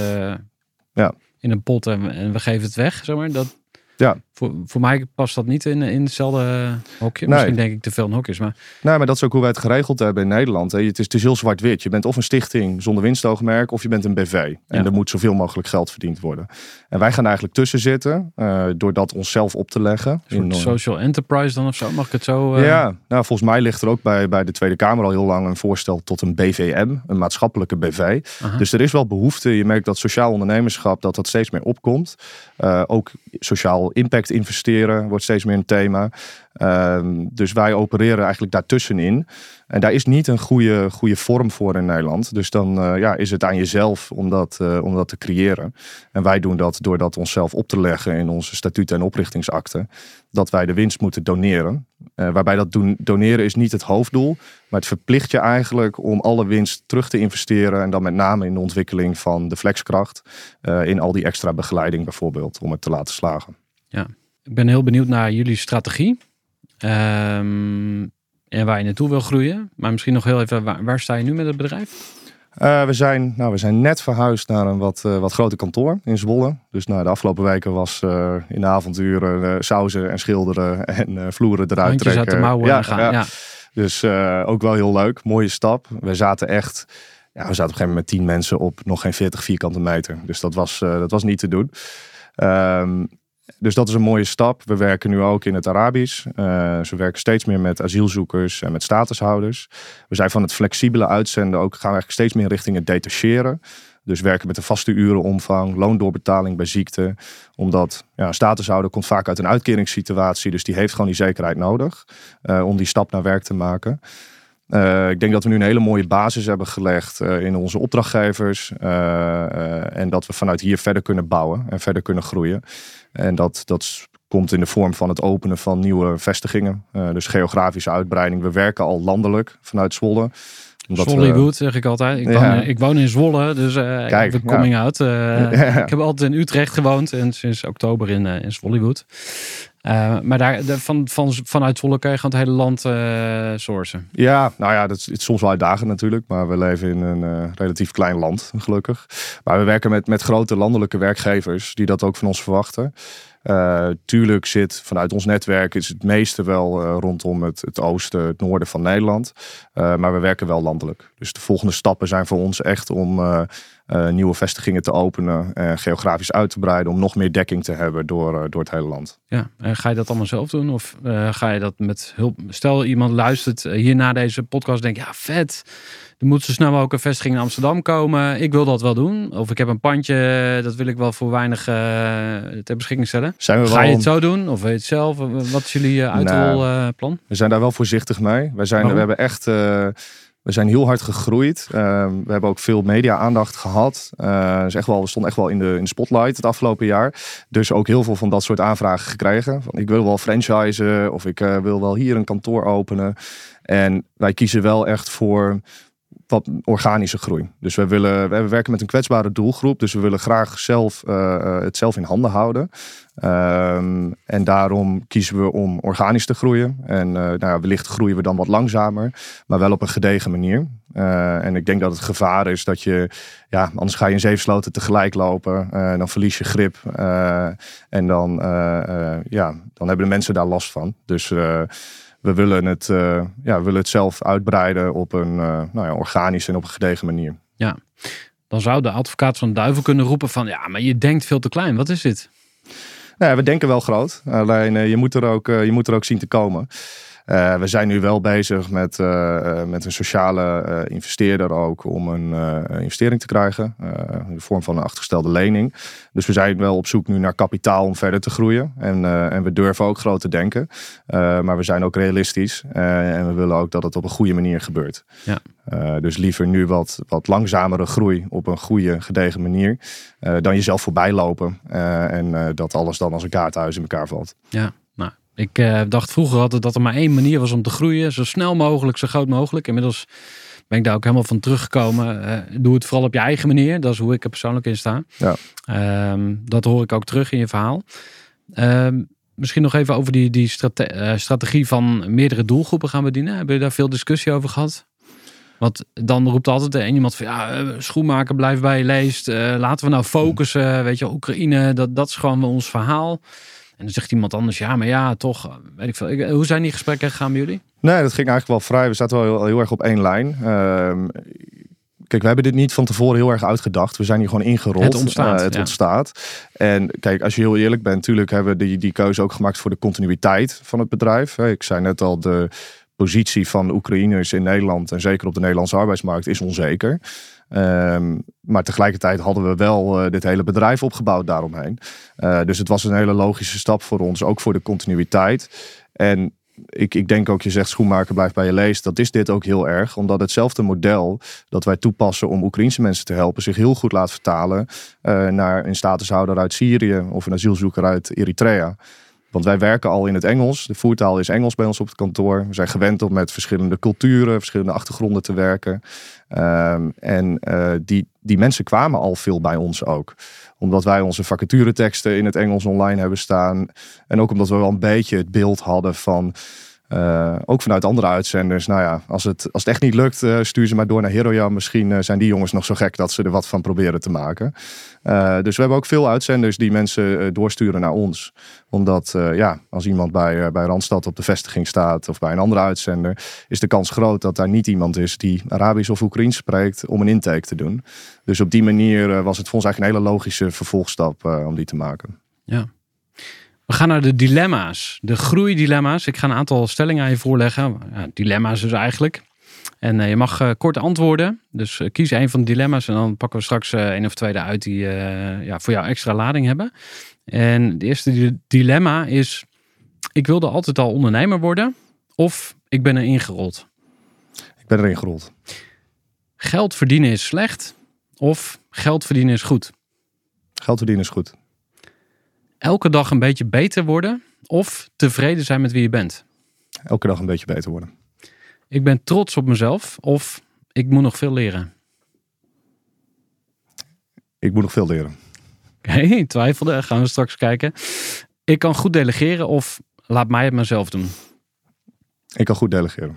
B: ja. in een pot en, en, we geven het weg, zeg maar. Dat, ja. Voor, voor mij past dat niet in, in hetzelfde hokje. Misschien denk ik te veel in hokjes. Maar...
C: Nee, maar dat is ook hoe wij het geregeld hebben in Nederland. Het is, het is heel zwart-wit. Je bent of een stichting zonder winstoogmerk of je bent een BV. En er moet zoveel mogelijk geld verdiend worden. En wij gaan eigenlijk tussen zitten uh, door dat onszelf op te leggen.
B: Een social enterprise dan of zo? Mag ik het zo? Uh...
C: Ja, nou, volgens mij ligt er ook bij, bij de Tweede Kamer al heel lang een voorstel tot een BVM. Een maatschappelijke BV. Aha. Dus er is wel behoefte. Je merkt dat sociaal ondernemerschap dat dat steeds meer opkomt. Uh, ook sociaal impact investeren wordt steeds meer een thema. Um, dus wij opereren eigenlijk daartussenin. En daar is niet een goede, goede vorm voor in Nederland. Dus dan uh, ja, is het aan jezelf om dat, uh, om dat te creëren. En wij doen dat door dat onszelf op te leggen in onze statuten en oprichtingsakten. Dat wij de winst moeten doneren. Uh, waarbij dat doen, doneren is niet het hoofddoel. Maar het verplicht je eigenlijk om alle winst terug te investeren. En dan met name in de ontwikkeling van de flexkracht. in al die extra begeleiding bijvoorbeeld. Om het te laten slagen.
B: Ja, ik ben heel benieuwd naar jullie strategie. Um, en waar je naartoe wil groeien. Maar misschien nog heel even, waar, waar sta je nu met het bedrijf?
C: Uh, we, zijn, nou, we zijn net verhuisd naar een wat, uh, wat groter kantoor in Zwolle. Dus nou, de afgelopen weken was uh, in de avonturen sauzen en schilderen en vloeren eruit
B: Handjes trekken. uit de mouwen ja, gaan. Ja. ja.
C: Dus ook wel heel leuk. Mooie stap. We zaten echt... Ja, we zaten op een gegeven moment met tien mensen op nog geen 40 vierkante meter. Dus dat was, dat was niet te doen. Um, dus dat is een mooie stap. We werken nu ook in het Arabisch. Uh, we werken steeds meer met asielzoekers en met statushouders. We zijn van het flexibele uitzenden ook gaan we eigenlijk steeds meer richting het detacheren. Dus werken met een vaste urenomvang, loondoorbetaling bij ziekte. Omdat ja, een statushouder komt vaak uit een uitkeringssituatie. Dus die heeft gewoon die zekerheid nodig uh, om die stap naar werk te maken. Uh, ik denk dat we nu een hele mooie basis hebben gelegd uh, in onze opdrachtgevers. Uh, en dat we vanuit hier verder kunnen bouwen en verder kunnen groeien. En dat, dat komt in de vorm van het openen van nieuwe vestigingen. dus geografische uitbreiding. We werken al landelijk vanuit Zwolle. Omdat we-
B: Hollywood zeg ik altijd. Ik,
C: Ja.
B: woon, ik woon in Zwolle, dus eh
C: Kijk,
B: even coming out. Eh,
C: Ja.
B: Ik heb altijd in Utrecht gewoond en sinds oktober in, eh in Zwollywood. Eh, maar daar, de- van, van, vanuit Zwolle kan je het hele land eh sourcen.
C: Ja, nou ja, dat is, soms wel uitdagend natuurlijk. Maar we leven in een eh, relatief klein land, gelukkig. Maar we werken met, met grote landelijke werkgevers die dat ook van ons verwachten. Eh, tuurlijk zit vanuit ons netwerk is het meeste wel rondom het, het oosten, het noorden van Nederland. Maar we werken wel landelijk. Dus de volgende stappen zijn voor ons echt om nieuwe vestigingen te openen. en geografisch uit te breiden om nog meer dekking te hebben door, eh, door het hele land.
B: Ja, en ga je dat allemaal zelf doen? Of eh, ga je dat met hulp? Stel iemand luistert eh, hier na deze podcast denkt, ja vet. Er moet zo snel mogelijk een vestiging in Amsterdam komen. Ik wil dat wel doen. Of ik heb een pandje, dat wil ik wel voor weinig eh, ter beschikking stellen.
C: Zijn we
B: Ga
C: wel
B: je het zo doen? Of weet je het zelf? Wat is jullie uitrolplan?
C: We zijn daar wel voorzichtig mee. Wij zijn, we hebben echt. eh, we zijn heel hard gegroeid. Eh, we hebben ook veel media-aandacht gehad. Eh, dus echt wel, we stonden echt wel in de, in de spotlight het afgelopen jaar. Dus ook heel veel van dat soort aanvragen gekregen. Van, ik wil wel franchisen of ik eh, wil wel hier een kantoor openen. En wij kiezen wel echt voor wat organische groei. Dus we, willen, we werken met een kwetsbare doelgroep. Dus we willen graag zelf, eh, eh, het zelf in handen houden. Ehm, en daarom kiezen we om organisch te groeien. En eh, nou ja, wellicht groeien we dan wat langzamer, maar wel op een gedegen manier. En ik denk dat het gevaar is dat je, ja, anders ga je in zeven sloten tegelijk lopen. eh, dan verlies je grip. en dan, ja, dan hebben de mensen daar last van. Dus we willen het, eh, ja, willen het zelf uitbreiden op een eh, nou ja, organische en op een gedegen manier.
B: Dan zou de advocaat van de duivel kunnen roepen van... Ja, maar je denkt veel te klein. Wat is dit?
C: Nou ja, we denken wel groot. Alleen eh, je, moet er ook, je moet er ook zien te komen. Eh, we zijn nu wel bezig met, eh, eh, met een sociale investeerder ook om een investering te krijgen. in de vorm van een achtergestelde lening. Dus we zijn wel op zoek nu naar kapitaal om verder te groeien. En, en we durven ook groot te denken. Maar we zijn ook realistisch. en we willen ook dat het op een goede manier gebeurt.
B: Ja.
C: Dus liever nu wat, wat langzamere groei op een goede, gedegen manier. dan jezelf voorbij lopen. en dat alles dan als een kaarthuis in elkaar valt.
B: Ja, ik eh, dacht vroeger altijd dat er maar één manier was om te groeien. Zo snel mogelijk, zo groot mogelijk. Inmiddels ben ik daar ook helemaal van teruggekomen. Eh, doe het vooral op je eigen manier. Dat is hoe ik er persoonlijk in sta.
C: Ja.
B: Ehm, dat hoor ik ook terug in je verhaal. Ehm, misschien nog even over die, die strate- eh, strategie van meerdere doelgroepen gaan bedienen. Hebben jullie daar veel discussie over gehad? Want dan roept altijd de een iemand van ja, schoenmaker blijf bij je leest. Laten we nou focussen. Weet je, Oekraïne, dat, dat is gewoon ons verhaal. En dan zegt iemand anders, ja, maar ja, toch, eh, weet ik veel. Ik- Hoe zijn die gesprekken gegaan bij jullie?
C: Nee, dat ging eigenlijk wel vrij. We zaten wel heel, heel erg op één lijn. Ehm, kijk, we hebben dit niet van tevoren heel erg uitgedacht. We zijn hier gewoon ingerold.
B: Het ontstaat,
C: Eh, het
B: ja.
C: ontstaat. En kijk, als je heel eerlijk bent, natuurlijk hebben we die, die keuze ook gemaakt voor de continuïteit van het bedrijf. Ik zei net al, de positie van Oekraïners in Nederland en zeker op de Nederlandse arbeidsmarkt is onzeker. Ehm, maar tegelijkertijd hadden we wel eh, dit hele bedrijf opgebouwd daaromheen. Eh, dus het was een hele logische stap voor ons, ook voor de continuïteit. En ik, ik denk ook, je zegt schoenmaker blijft bij je leest. Dat is dit ook heel erg. Omdat hetzelfde model dat wij toepassen om Oekraïnse mensen te helpen, zich heel goed laat vertalen eh, naar een statushouder uit Syrië of een asielzoeker uit Eritrea. Want wij werken al in het Engels. De voertaal is Engels bij ons op het kantoor. We zijn gewend om met verschillende culturen, verschillende achtergronden te werken. Ehm, en eh, die, die mensen kwamen al veel bij ons ook. Omdat wij onze vacatureteksten in het Engels online hebben staan. En ook omdat we wel een beetje het beeld hadden van. Eh, ook vanuit andere uitzenders. Nou ja, als het, als het echt niet lukt, eh, stuur ze maar door naar Heroja. Misschien eh, zijn die jongens nog zo gek dat ze er wat van proberen te maken. Dus we hebben ook veel uitzenders die mensen doorsturen naar ons. Omdat, ja, als iemand bij, bij Randstad op de vestiging staat of bij een andere uitzender, is de kans groot dat daar niet iemand is die Arabisch of Oekraïens spreekt om een intake te doen. Dus op die manier was het voor ons eigenlijk een hele logische vervolgstap om die te maken.
B: Ja. We gaan naar de dilemma's. De groeidilemma's. Ik ga een aantal stellingen aan je voorleggen. Ja, dilemma's dus eigenlijk. En eh, je mag eh, kort antwoorden. Dus eh, kies een van de dilemma's. En dan pakken we straks een of twee eruit die ja, voor jou extra lading hebben. En het eerste di- dilemma is... Ik wilde altijd al ondernemer worden. Of ik ben erin gerold.
C: Ik ben erin gerold.
B: Geld verdienen is slecht. Of geld verdienen is goed.
C: Geld verdienen is goed.
B: Elke dag een beetje beter worden. Of tevreden zijn met wie je bent.
C: Elke dag een beetje beter worden.
B: Ik ben trots op mezelf. Of ik moet nog veel leren.
C: Ik moet nog veel leren.
B: Oké, twijfelde. Gaan we straks kijken. Ik kan goed delegeren of laat mij het maar zelf doen.
C: Ik kan goed delegeren.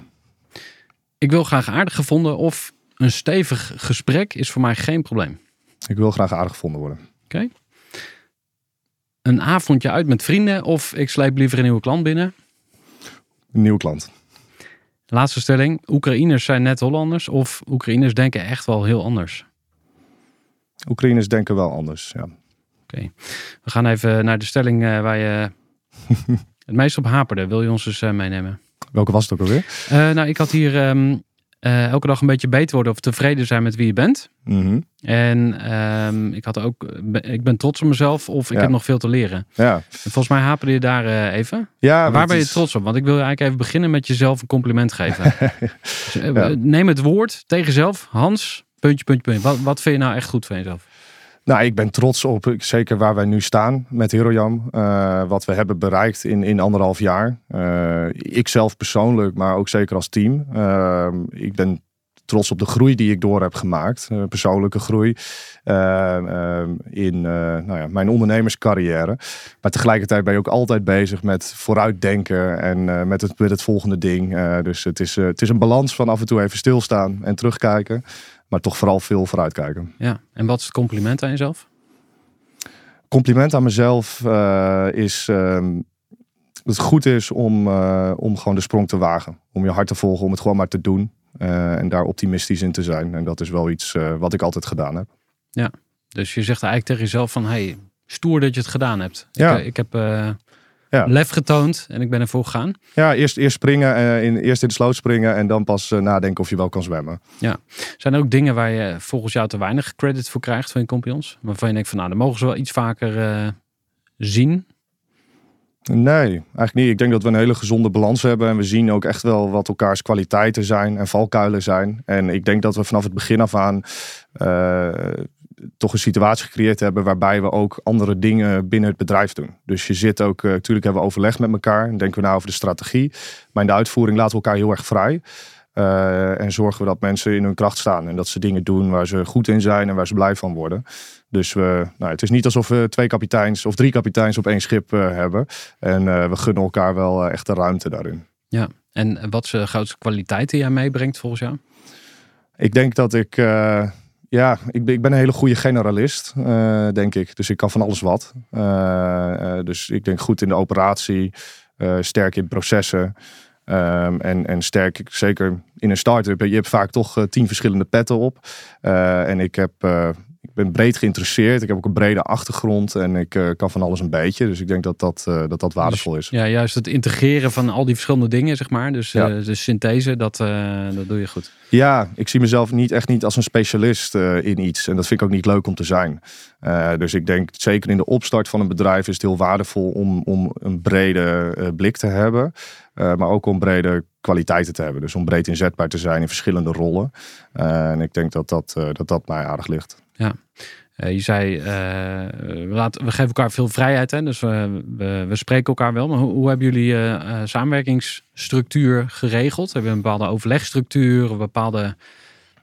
B: Ik wil graag aardig gevonden of een stevig gesprek is voor mij geen probleem.
C: Ik wil graag aardig gevonden worden.
B: Een avondje uit met vrienden of ik sleep liever een nieuwe klant binnen.
C: Een nieuwe klant.
B: Laatste stelling. Oekraïners zijn net Hollanders of Oekraïners denken echt wel heel anders.
C: Oekraïners denken wel anders. Ja.
B: We gaan even naar de stelling eh, waar je het meest op haperde. Wil je ons eens eh, meenemen?
C: Welke was het ook alweer?
B: Eh, nou, ik had hier ehm, eh, elke dag een beetje beter worden of tevreden zijn met wie je bent.
C: Mhm.
B: En ehm, ik had ook, ik ben trots op mezelf of ik
C: Ja.
B: heb nog veel te leren.
C: Ja.
B: En volgens mij haperde je daar eh, even.
C: ja
B: Waar ben je
C: is-
B: trots op? Want ik wil eigenlijk even beginnen met jezelf een compliment geven. Dus, eh,
C: Ja.
B: Neem het woord tegen jezelf. Hans, puntje, puntje, puntje. Wat, wat vind je nou echt goed van jezelf?
C: Nou, ik ben trots op eh, zeker waar wij nu staan met Herojam. eh wat we hebben bereikt in, in anderhalf jaar. Eh ik zelf persoonlijk, maar ook zeker als team. Ik ben trots op de groei die ik door heb gemaakt. persoonlijke groei. in nou ja, mijn ondernemerscarrière. Maar tegelijkertijd ben je ook altijd bezig met vooruitdenken en met, het, met het volgende ding. Dus het is, het is een balans van af en toe even stilstaan en terugkijken. Maar toch vooral veel vooruitkijken.
B: Ja. En wat is het compliment aan jezelf?
C: compliment aan mezelf eh, is ehm, dat het goed is om, eh, om gewoon de sprong te wagen. Om je hart te volgen, om het gewoon maar te doen. eh, en daar optimistisch in te zijn. En dat is wel iets wat ik altijd gedaan heb.
B: Dus je zegt eigenlijk tegen jezelf van... Hey, stoer dat je het gedaan hebt.
C: Ja.
B: Ik, ik heb
C: Ja.
B: lef getoond en ik ben ervoor gegaan.
C: Ja, eerst, eerst springen, eh, in, eerst in de sloot springen en dan pas eh, nadenken of je wel kan zwemmen.
B: Zijn er ook dingen waar je volgens jou te weinig credit voor krijgt van je compagnons? Waarvan je denkt van nou, dan mogen ze wel iets vaker eh, zien.
C: Nee, eigenlijk niet. Ik denk dat we een hele gezonde balans hebben. En we zien ook echt wel wat elkaars kwaliteiten zijn en valkuilen zijn. En ik denk dat we vanaf het begin af aan toch een situatie gecreëerd hebben waarbij we ook andere dingen binnen het bedrijf doen. Dus je zit ook, eh, natuurlijk hebben we overleg met elkaar. En denken we nou over de strategie. Maar in de uitvoering laten we elkaar heel erg vrij. Eh, en zorgen we dat mensen in hun kracht staan. En dat ze dingen doen waar ze goed in zijn en waar ze blij van worden. Dus we, nou, het is niet alsof we twee kapiteins of drie kapiteins op één schip eh, hebben. En we gunnen elkaar wel echt de ruimte daarin.
B: En wat de grootste kwaliteit die jij meebrengt volgens jou?
C: Ik denk dat ik, ja, ik ben, ik ben een hele goede generalist, eh, denk ik. Dus ik kan van alles wat. Eh, eh, dus ik denk goed in de operatie, sterk in processen. ehm, en, en sterk, zeker in een start-up. Je hebt vaak toch tien verschillende petten op. En ik heb... ben breed geïnteresseerd. Ik heb ook een brede achtergrond en ik eh, kan van alles een beetje. Dus ik denk dat dat, eh, dat, dat waardevol is.
B: Ja, juist het integreren van al die verschillende dingen, zeg maar. Dus
C: Ja.
B: eh, de synthese, dat, dat doe je goed.
C: Ja, ik zie mezelf niet echt niet als een specialist in iets. En dat vind ik ook niet leuk om te zijn. Dus ik denk zeker in de opstart van een bedrijf is het heel waardevol om, om een brede blik te hebben. Maar ook om brede kwaliteiten te hebben. Dus om breed inzetbaar te zijn in verschillende rollen. En ik denk dat dat, dat dat mij aardig ligt.
B: Eh, je zei, eh, we, laten, we geven elkaar veel vrijheid, hè? dus we, we, spreken elkaar wel. Maar hoe, hebben jullie eh, samenwerkingsstructuur geregeld? Hebben we een bepaalde overlegstructuur, een bepaalde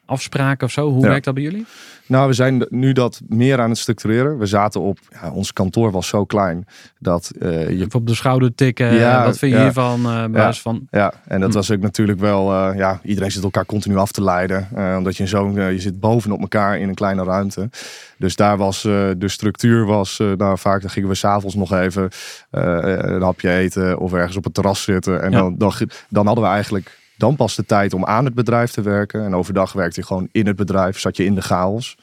B: afspraken of zo? Hoe
C: Ja.
B: werkt dat bij jullie?
C: Nou, we zijn nu dat meer aan het structureren. We zaten op, ja, ons kantoor was zo klein dat eh, je
B: Even op de schouder tikken,
C: Ja,
B: wat vind je hiervan? eh basis van,
C: Ja, en dat
B: Hm.
C: was ook natuurlijk wel, eh, ja, iedereen zit elkaar continu af te leiden. eh, omdat je zo'n, eh, je zit bovenop elkaar in een kleine ruimte. Dus daar was eh, de structuur was, eh, nou vaak dan gingen we s'avonds nog even eh, een hapje eten of ergens op het terras zitten. En dan, dan, dan hadden we eigenlijk dan pas de tijd om aan het bedrijf te werken. En overdag werkte je gewoon in het bedrijf, zat je in de chaos.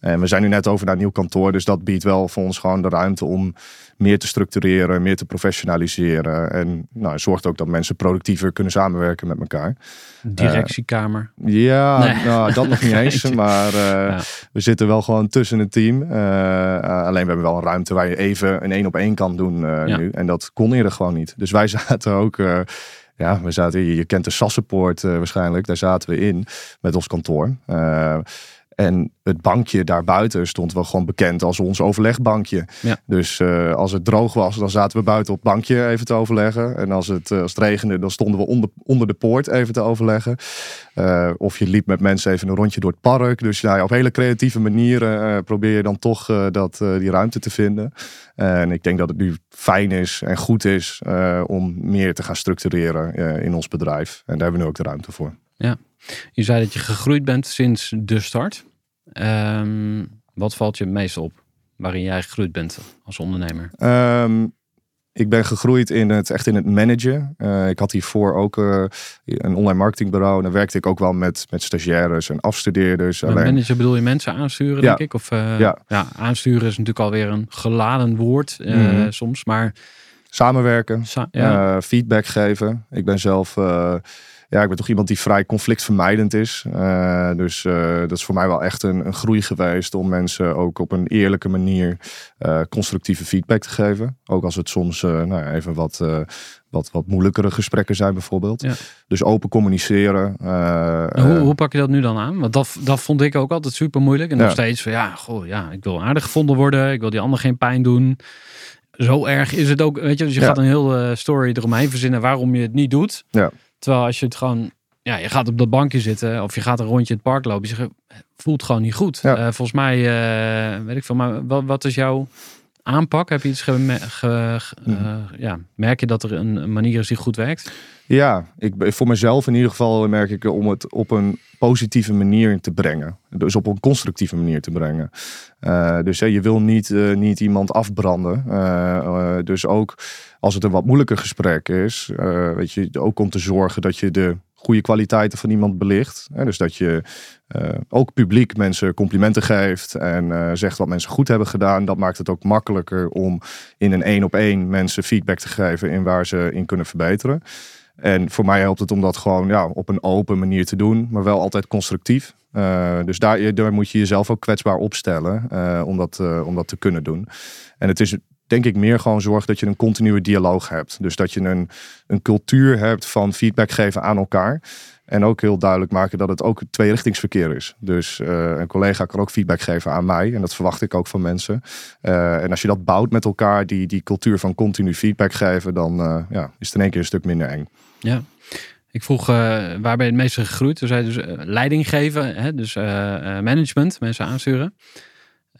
C: En we zijn nu net over naar een nieuw kantoor, dus dat biedt wel voor ons gewoon de ruimte om meer te structureren, meer te professionaliseren. En nou, zorgt ook dat mensen productiever kunnen samenwerken met elkaar.
B: directiekamer.
C: Ja,
B: Nee.
C: nou, dat nog niet eens. Maar eh,
B: Ja.
C: we zitten wel gewoon tussen het team. Eh, eh, alleen we hebben wel een ruimte waar je even een één op één kan doen eh,
B: Ja.
C: nu. En dat kon eerder gewoon niet. Dus wij zaten ook... ja, we zaten, je, kent de SAS-support eh, waarschijnlijk. Daar zaten we in met ons kantoor. Eh, En het bankje daarbuiten stond wel gewoon bekend als ons overlegbankje.
B: Ja.
C: Dus eh, als het droog was, dan zaten we buiten op het bankje even te overleggen. En als het, eh, als het regende, dan stonden we onder, onder de poort even te overleggen. Eh, of je liep met mensen even een rondje door het park. Dus ja, op hele creatieve manieren probeer je dan toch dat, die ruimte te vinden. En ik denk dat het nu fijn is en goed is om meer te gaan structureren in ons bedrijf. En daar hebben we nu ook de ruimte voor.
B: Je zei dat je gegroeid bent sinds de start. Ehm, wat valt je het meest op waarin jij gegroeid bent als ondernemer?
C: Ehm, ik ben gegroeid in het, echt in het managen. Eh, ik had hiervoor ook eh, een online marketingbureau. En daar werkte ik ook wel met, met stagiaires en afstudeerders. Alleen,
B: manager bedoel je mensen aansturen,
C: Ja.
B: denk ik? Of, eh,
C: Ja.
B: aansturen is natuurlijk alweer een geladen woord
C: Mhm.
B: soms. Maar
C: samenwerken,
B: sa- ja,
C: feedback geven. Ik ben zelf, ja, ik ben toch iemand die vrij conflictvermijdend is. Eh, dus eh, dat is voor mij wel echt een, een groei geweest om mensen ook op een eerlijke manier eh, constructieve feedback te geven. Ook als het soms nou even wat, wat, wat moeilijkere gesprekken zijn bijvoorbeeld.
B: Ja.
C: Dus open communiceren.
B: En hoe, hoe pak je dat nu dan aan? Want dat, dat vond ik ook altijd super moeilijk. En nog
C: Ja.
B: steeds van ja, goh, ja, ik wil aardig gevonden worden. Ik wil die ander geen pijn doen. Zo erg is het ook. Weet je, dus je
C: Ja.
B: gaat een hele story eromheen verzinnen waarom je het niet doet.
C: Ja.
B: Terwijl als je het gewoon, ja, je gaat op dat bankje zitten of je gaat een rondje in het park lopen. Je zegt, voelt gewoon niet goed.
C: Ja.
B: Eh, volgens mij, eh, weet ik veel, maar wat, wat is jouw aanpak? Heb je iets ge- ge- eh, ja, merk je dat er een, een manier is die goed werkt?
C: Ja, ik, voor mezelf in ieder geval merk ik om het op een positieve manier te brengen. Dus op een constructieve manier te brengen. Eh, dus hè, je wil niet, eh, niet iemand afbranden. Dus ook als het een wat moeilijker gesprek is, weet je, ook om te zorgen dat je de goede kwaliteiten van iemand belicht. Dus dat je eh, ook publiek mensen complimenten geeft en eh, zegt wat mensen goed hebben gedaan. Dat maakt het ook makkelijker om in een één op één mensen feedback te geven in waar ze in kunnen verbeteren. En voor mij helpt het om dat gewoon ja, op een open manier te doen, maar wel altijd constructief. Eh, dus daar, daar moet je jezelf ook kwetsbaar opstellen om, dat, om dat te kunnen doen. En het is denk ik meer gewoon zorg dat je een continue dialoog hebt. Dus dat je een, een cultuur hebt van feedback geven aan elkaar. En ook heel duidelijk maken dat het ook tweerichtingsverkeer is. Dus eh, een collega kan ook feedback geven aan mij. En dat verwacht ik ook van mensen. Eh, en als je dat bouwt met elkaar, die, die cultuur van continu feedback geven, dan eh, ja, is het in één keer een stuk minder eng.
B: Ja. Ik vroeg, waar ben je het meeste gegroeid? Toen zei dus leiding geven, hè? dus management, mensen aansturen.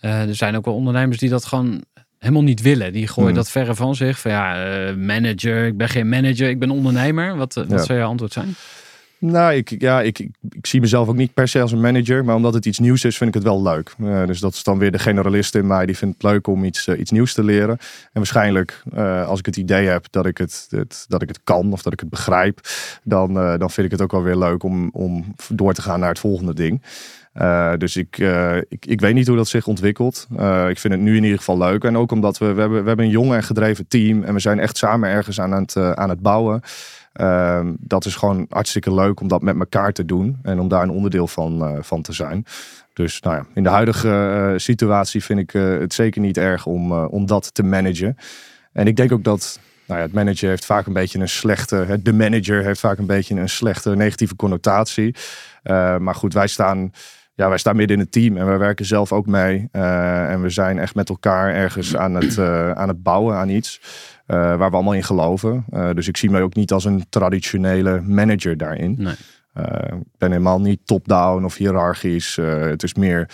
B: Er zijn ook wel ondernemers die dat gewoon helemaal niet willen. Die gooien
C: Hmm.
B: dat verre van zich. Van ja, eh, manager, ik ben geen manager, ik ben ondernemer. Wat, eh, wat
C: Ja.
B: zou je antwoord zijn?
C: Nou, ik, ja, ik, ik, ik zie mezelf ook niet per se als een manager, maar omdat het iets nieuws is, vind ik het wel leuk. Eh, dus dat is dan weer de generalist in mij, die vindt het leuk om iets, iets nieuws te leren. En waarschijnlijk, als ik het idee heb dat ik het, het, dat ik het kan of dat ik het begrijp, dan, dan vind ik het ook wel weer leuk om, om door te gaan naar het volgende ding. Eh, dus ik, eh, ik, ik weet niet hoe dat zich ontwikkelt. Eh, ik vind het nu in ieder geval leuk. En ook omdat we, we, hebben, we hebben een jong en gedreven team. En we zijn echt samen ergens aan het, aan het bouwen. Ehm, dat is gewoon hartstikke leuk om dat met elkaar te doen. En om daar een onderdeel van, van te zijn. Dus nou ja, in de huidige situatie vind ik het zeker niet erg om, om dat te managen. En ik denk ook dat nou ja, het manager heeft vaak een beetje een slechte. De manager heeft vaak een beetje een slechte negatieve connotatie. Maar goed, wij staan, ja, wij staan midden in het team en wij werken zelf ook mee. Eh, en we zijn echt met elkaar ergens aan het, eh, aan het bouwen aan iets. eh, waar we allemaal in geloven. Dus ik zie mij ook niet als een traditionele manager daarin.
B: Nee.
C: Ik ben helemaal niet top-down of hiërarchisch. Het is meer,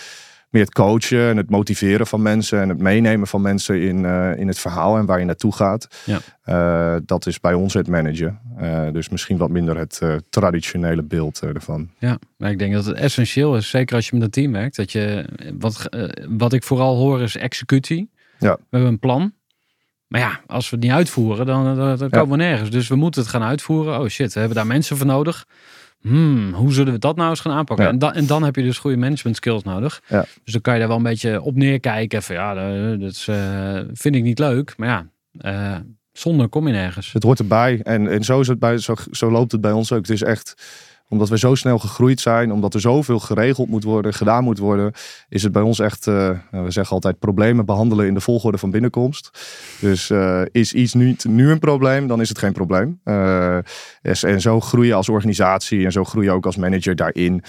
C: meer het coachen en het motiveren van mensen en het meenemen van mensen in, eh, in het verhaal en waar je naartoe gaat.
B: Ja.
C: Eh, dat is bij ons het managen. Eh, dus misschien wat minder het traditionele beeld ervan.
B: Ja, maar ik denk dat het essentieel is, zeker als je met een team werkt, dat je, wat, wat ik vooral hoor is executie.
C: Ja.
B: We hebben een plan. Maar ja, als we het niet uitvoeren, dan, dan, dan komen we nergens. Dus we moeten het gaan uitvoeren. Oh shit, we hebben daar mensen voor nodig. Hmm, hoe zullen we dat nou eens gaan aanpakken?
C: Ja.
B: En, dan, en dan heb je dus goede management skills nodig.
C: Ja.
B: Dus dan kan je daar wel een beetje op neerkijken. Van ja, dat dat is, eh, vind ik niet leuk. Maar ja, eh, zonder kom je nergens.
C: Het hoort erbij. En, en zo, is het bij, zo, zo loopt het bij ons ook. Het is echt Omdat we zo snel gegroeid zijn, omdat er zoveel geregeld moet worden, gedaan moet worden, is het bij ons echt, uh, we zeggen altijd, problemen behandelen in de volgorde van binnenkomst. Dus uh, is iets nu, nu een probleem, dan is het geen probleem. Uh, en zo groei je als organisatie en zo groei je ook als manager daarin.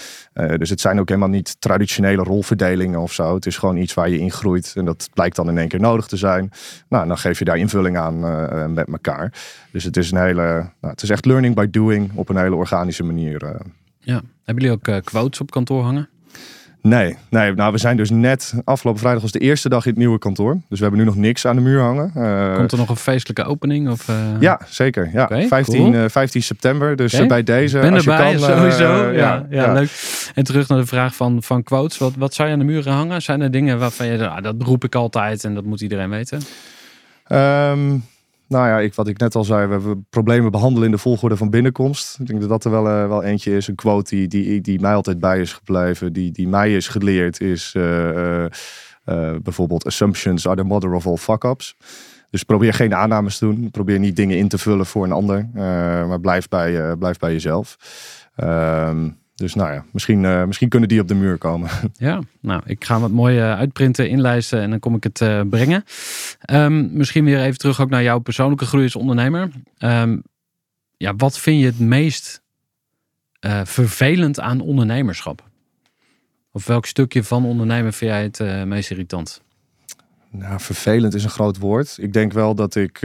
C: dus het zijn ook helemaal niet traditionele rolverdelingen of zo. Het is gewoon iets waar je in groeit en dat blijkt dan in één keer nodig te zijn. Nou, dan geef je daar invulling aan met elkaar. Dus het is een hele, nou, het is echt learning by doing op een hele organische manier. Eh.
B: Ja, hebben jullie ook uh, quotes op kantoor hangen?
C: Nee, nee, nou we zijn dus net, afgelopen vrijdag was de eerste dag in het nieuwe kantoor. Dus we hebben nu nog niks aan de muur hangen.
B: Uh, Komt er nog een feestelijke opening? Of,
C: Ja, zeker. Ja. 15, 15 september, dus bij deze.
B: Ben als erbij, je kan, sowieso. Ja, ja, ja, leuk. En terug naar de vraag van, van quotes. Wat, wat zou je aan de muren hangen? Zijn er dingen waarvan je, ah, dat roep ik altijd en dat moet iedereen weten?
C: Um, nou ja, ik, wat ik net al zei, we problemen behandelen in de volgorde van binnenkomst. Ik denk dat dat er wel, uh, wel eentje is. Een quote die, die, die mij altijd bij is gebleven, die, die mij is geleerd, is uh, uh, bijvoorbeeld assumptions are the mother of all fuck-ups. Dus probeer geen aannames te doen. Probeer niet dingen in te vullen voor een ander. maar blijf bij, blijf bij jezelf. Ehm, dus nou ja, misschien, uh, misschien kunnen die op de muur komen.
B: Ja, nou, ik ga wat mooi uh, uitprinten, inlijsten en dan kom ik het uh, brengen. Um, misschien weer even terug ook naar jouw persoonlijke groei als ondernemer. Um, ja, wat vind je het meest vervelend aan ondernemerschap? Of welk stukje van ondernemen vind jij het meest irritant?
C: Nou, vervelend is een groot woord. Ik denk wel dat ik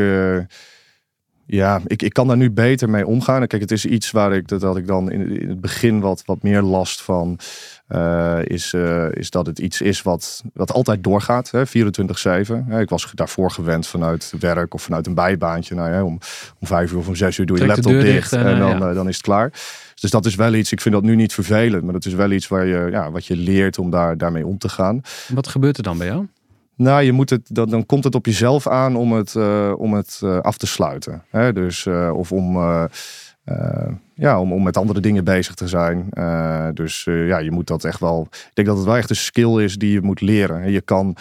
C: ja, ik, ik kan daar nu beter mee omgaan. Kijk, het is iets waar ik, dat, dat ik dan in, in het begin wat, wat meer last van uh, is, uh, is dat het iets is wat, wat altijd doorgaat, 24-7. Ik was daarvoor gewend vanuit werk of vanuit een bijbaantje. Nou, ja, om, om vijf uur of om zes uur doe je laptop dicht en, en dan, ja. dan is het klaar. Dus dat is wel iets, ik vind dat nu niet vervelend, maar dat is wel iets waar je, ja, wat je leert om daar, daarmee om te gaan.
B: Wat gebeurt er dan bij jou?
C: Nou, je moet het, dan, dan komt het op jezelf aan om het, uh, om het uh, af te sluiten. Hè? Dus, uh, of om, ja, om, om met andere dingen bezig te zijn. dus ja, je moet dat echt wel. Ik denk dat het wel echt een skill is die je moet leren. Je kan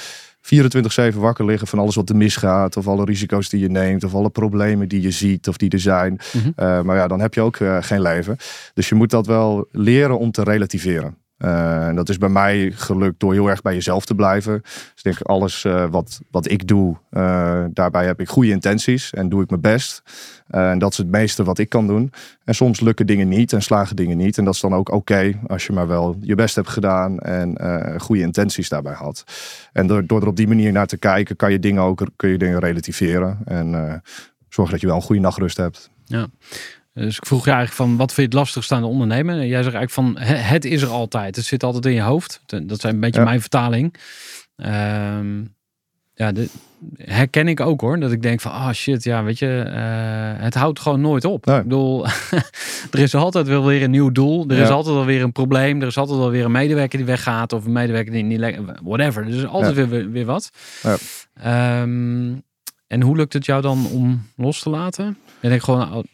C: 24-7 wakker liggen van alles wat er misgaat. Of alle risico's die je neemt. Of alle problemen die je ziet of die er zijn. Mm -hmm. maar ja, dan heb je ook geen leven. Dus je moet dat wel leren om te relativeren. Uh, en dat is bij mij gelukt door heel erg bij jezelf te blijven. Dus ik denk, alles uh, wat, wat ik doe, uh, daarbij heb ik goede intenties en doe ik mijn best. en dat is het meeste wat ik kan doen. En soms lukken dingen niet en slagen dingen niet. En dat is dan ook oké als je maar wel je best hebt gedaan en goede intenties daarbij had. En door, door er op die manier naar te kijken, kan je dingen ook kun je dingen relativeren. En zorgen dat je wel een goede nachtrust hebt.
B: Ja. Dus ik vroeg je eigenlijk van, wat vind je het lastigst aan de ondernemen? En jij zegt eigenlijk van, het is er altijd. Het zit altijd in je hoofd. Dat is een beetje mijn vertaling. Um, ja, herken ik ook hoor. Dat ik denk van, ah oh shit, ja, weet je, uh, het houdt gewoon nooit op. Nee. Ik bedoel, er is altijd wel weer een nieuw doel. Er ja. is altijd wel weer een probleem. Er is altijd wel weer een medewerker die weggaat. Of een medewerker die niet lekker, whatever. Er is altijd ja. weer, weer wat. Um, en hoe lukt het jou dan om los te laten? En ik gewoon,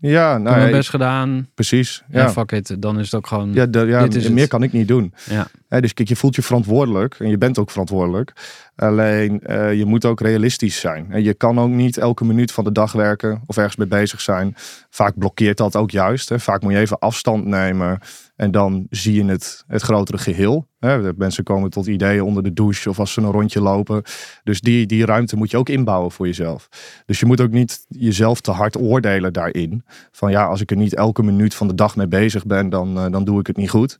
C: ja, nou,
B: mijn best gedaan.
C: Precies.
B: Ja, ja fuck it. Dan is het ook gewoon.
C: Ja, de, ja meer het. kan ik niet doen. Ja. dus kijk, je voelt je verantwoordelijk en je bent ook verantwoordelijk. Alleen uh, je moet ook realistisch zijn. En je kan ook niet elke minuut van de dag werken of ergens mee bezig zijn. Vaak blokkeert dat ook juist. Hè. Vaak moet je even afstand nemen en dan zie je het, het grotere geheel. Hè. Mensen komen tot ideeën onder de douche of als ze een rondje lopen. Dus die, die ruimte moet je ook inbouwen voor jezelf. Dus je moet ook niet jezelf te hard oordelen daarin. Van ja, als ik er niet elke minuut van de dag mee bezig ben, dan, uh, dan doe ik het niet goed.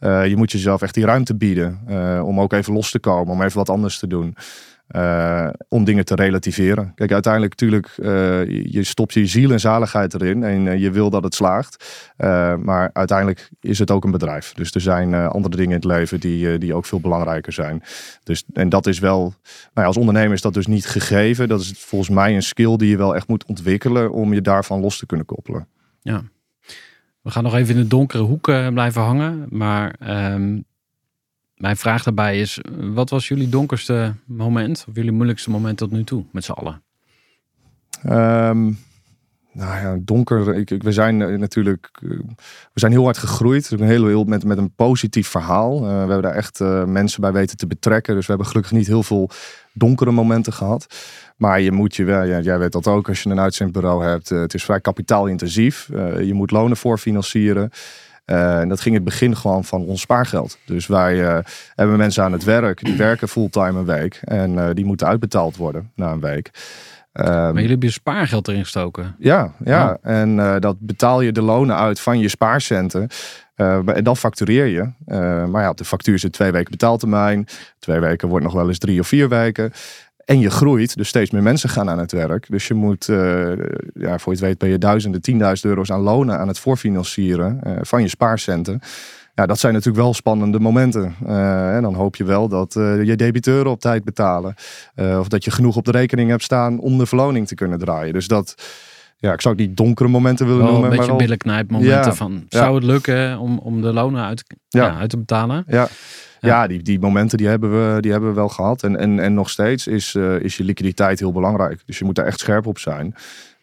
C: Uh, je moet jezelf echt die ruimte bieden uh, om ook even los te komen, om even wat anders te doen. Uh, om dingen te relativeren. Kijk, uiteindelijk natuurlijk, uh, je stopt je ziel en zaligheid erin en uh, je wil dat het slaagt. maar uiteindelijk is het ook een bedrijf. Dus er zijn andere dingen in het leven die, die ook veel belangrijker zijn. Dus, en dat is wel, nou als ondernemer is dat dus niet gegeven. Dat is volgens mij een skill die je wel echt moet ontwikkelen om je daarvan los te kunnen koppelen.
B: Ja. We gaan nog even in de donkere hoek blijven hangen. Maar um, mijn vraag daarbij is, wat was jullie donkerste moment? Of jullie moeilijkste moment tot nu toe, met z'n allen?
C: Um, nou ja, donker. Ik, ik, we zijn eh, natuurlijk, eh, we zijn heel hard gegroeid. Een hele, heel, met, met een positief verhaal. Uh, we hebben daar echt mensen bij weten te betrekken. Dus we hebben gelukkig niet heel veel donkere momenten gehad. Maar je moet je wel, ja, jij weet dat ook als je een uitzendbureau hebt. eh, het is vrij kapitaalintensief. Eh, je moet lonen voorfinancieren. Eh, en dat ging in het begin gewoon van ons spaargeld. Dus wij eh, hebben mensen aan het werk. Die werken fulltime een week. En eh, die moeten uitbetaald worden na een week. Ehm,
B: Maar jullie hebben je spaargeld erin gestoken.
C: ja, ja. En eh, dat betaal je de lonen uit van je spaarcenten. Eh, en dan factureer je. Eh, maar ja, op de factuur zit twee weken betaaltermijn. Twee weken wordt nog wel eens drie of vier weken. En je groeit, dus steeds meer mensen gaan aan het werk. Dus je moet, eh, ja, voor je het weet ben je duizenden, tienduizend euro's aan lonen aan het voorfinancieren eh, van je spaarcenten. Ja, dat zijn natuurlijk wel spannende momenten. Eh, en dan hoop je wel dat je debiteuren op tijd betalen. Of dat je genoeg op de rekening hebt staan om de verloning te kunnen draaien. Dus dat, ja, ik zou het niet donkere momenten willen
B: Wel een
C: noemen.
B: beetje
C: maar wel,
B: billenknijpmomenten
C: Ja,
B: van,
C: ja.
B: zou het lukken om, om de lonen uit,
C: ja,
B: uit te betalen?
C: Ja, ja die, die momenten die hebben, we, die hebben we wel gehad. En, en, en nog steeds is, eh, is je liquiditeit heel belangrijk. Dus je moet daar echt scherp op zijn.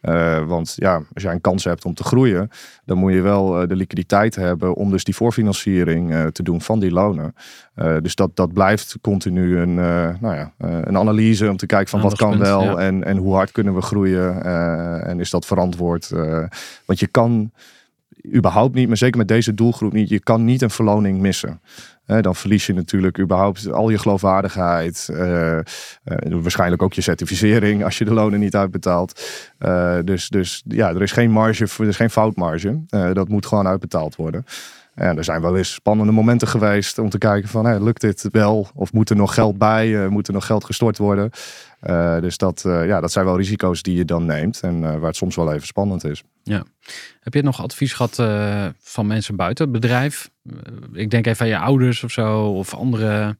C: Eh, want ja, als jij een kans hebt om te groeien, dan moet je wel eh, de liquiditeit hebben om dus die voorfinanciering te doen van die lonen. Dus dat, dat blijft continu een, nou ja, een analyse om te kijken van wat kan wel
B: ja.
C: en, en hoe hard kunnen we groeien en is dat verantwoord. Want je kan überhaupt niet, maar zeker met deze doelgroep niet, je kan niet een verloning missen. Dan verlies je natuurlijk überhaupt al je geloofwaardigheid. eh, eh, waarschijnlijk ook je certificering als je de lonen niet uitbetaalt. Eh, dus, dus ja, er is geen marge, er is geen foutmarge. Dat moet gewoon uitbetaald worden. En er zijn wel eens spannende momenten geweest om te kijken van, lukt dit wel? Of moet er nog geld bij? Moet er nog geld gestort worden? Dus dat, ja, dat zijn wel risico's die je dan neemt en waar het soms wel even spannend is.
B: Heb je nog advies gehad eh, van mensen buiten het bedrijf? Eh, ik denk even aan je ouders of zo, of andere.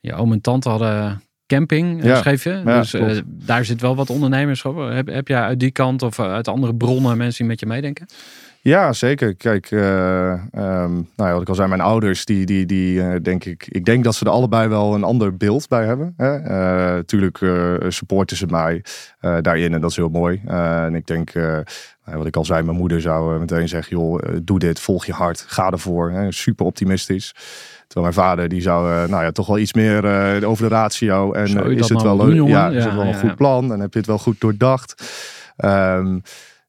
B: Je oom en tante hadden camping, eh,
C: Ja.
B: schreef je.
C: Ja,
B: dus daar zit wel wat ondernemers op. Heb, heb jij uit die kant of uit andere bronnen mensen die met je meedenken?
C: Ja, zeker. Kijk, eh, ehm, nou ja, wat ik al zei, mijn ouders, die, die, die eh, denk ik, ik denk dat ze er allebei wel een ander beeld bij hebben. Hè? Eh, tuurlijk supporten ze mij daarin en dat is heel mooi. En ik denk, nou, wat ik al zei, mijn moeder zou meteen zeggen, joh, doe dit, volg je hart, ga ervoor. Hè? Super optimistisch. Terwijl mijn vader, die zou nou ja, toch wel iets meer over de ratio. En eh, is het
B: nou
C: wel
B: doen,
C: leuk? Ja, is het wel een goed plan? En heb je het wel goed doordacht? Ehm,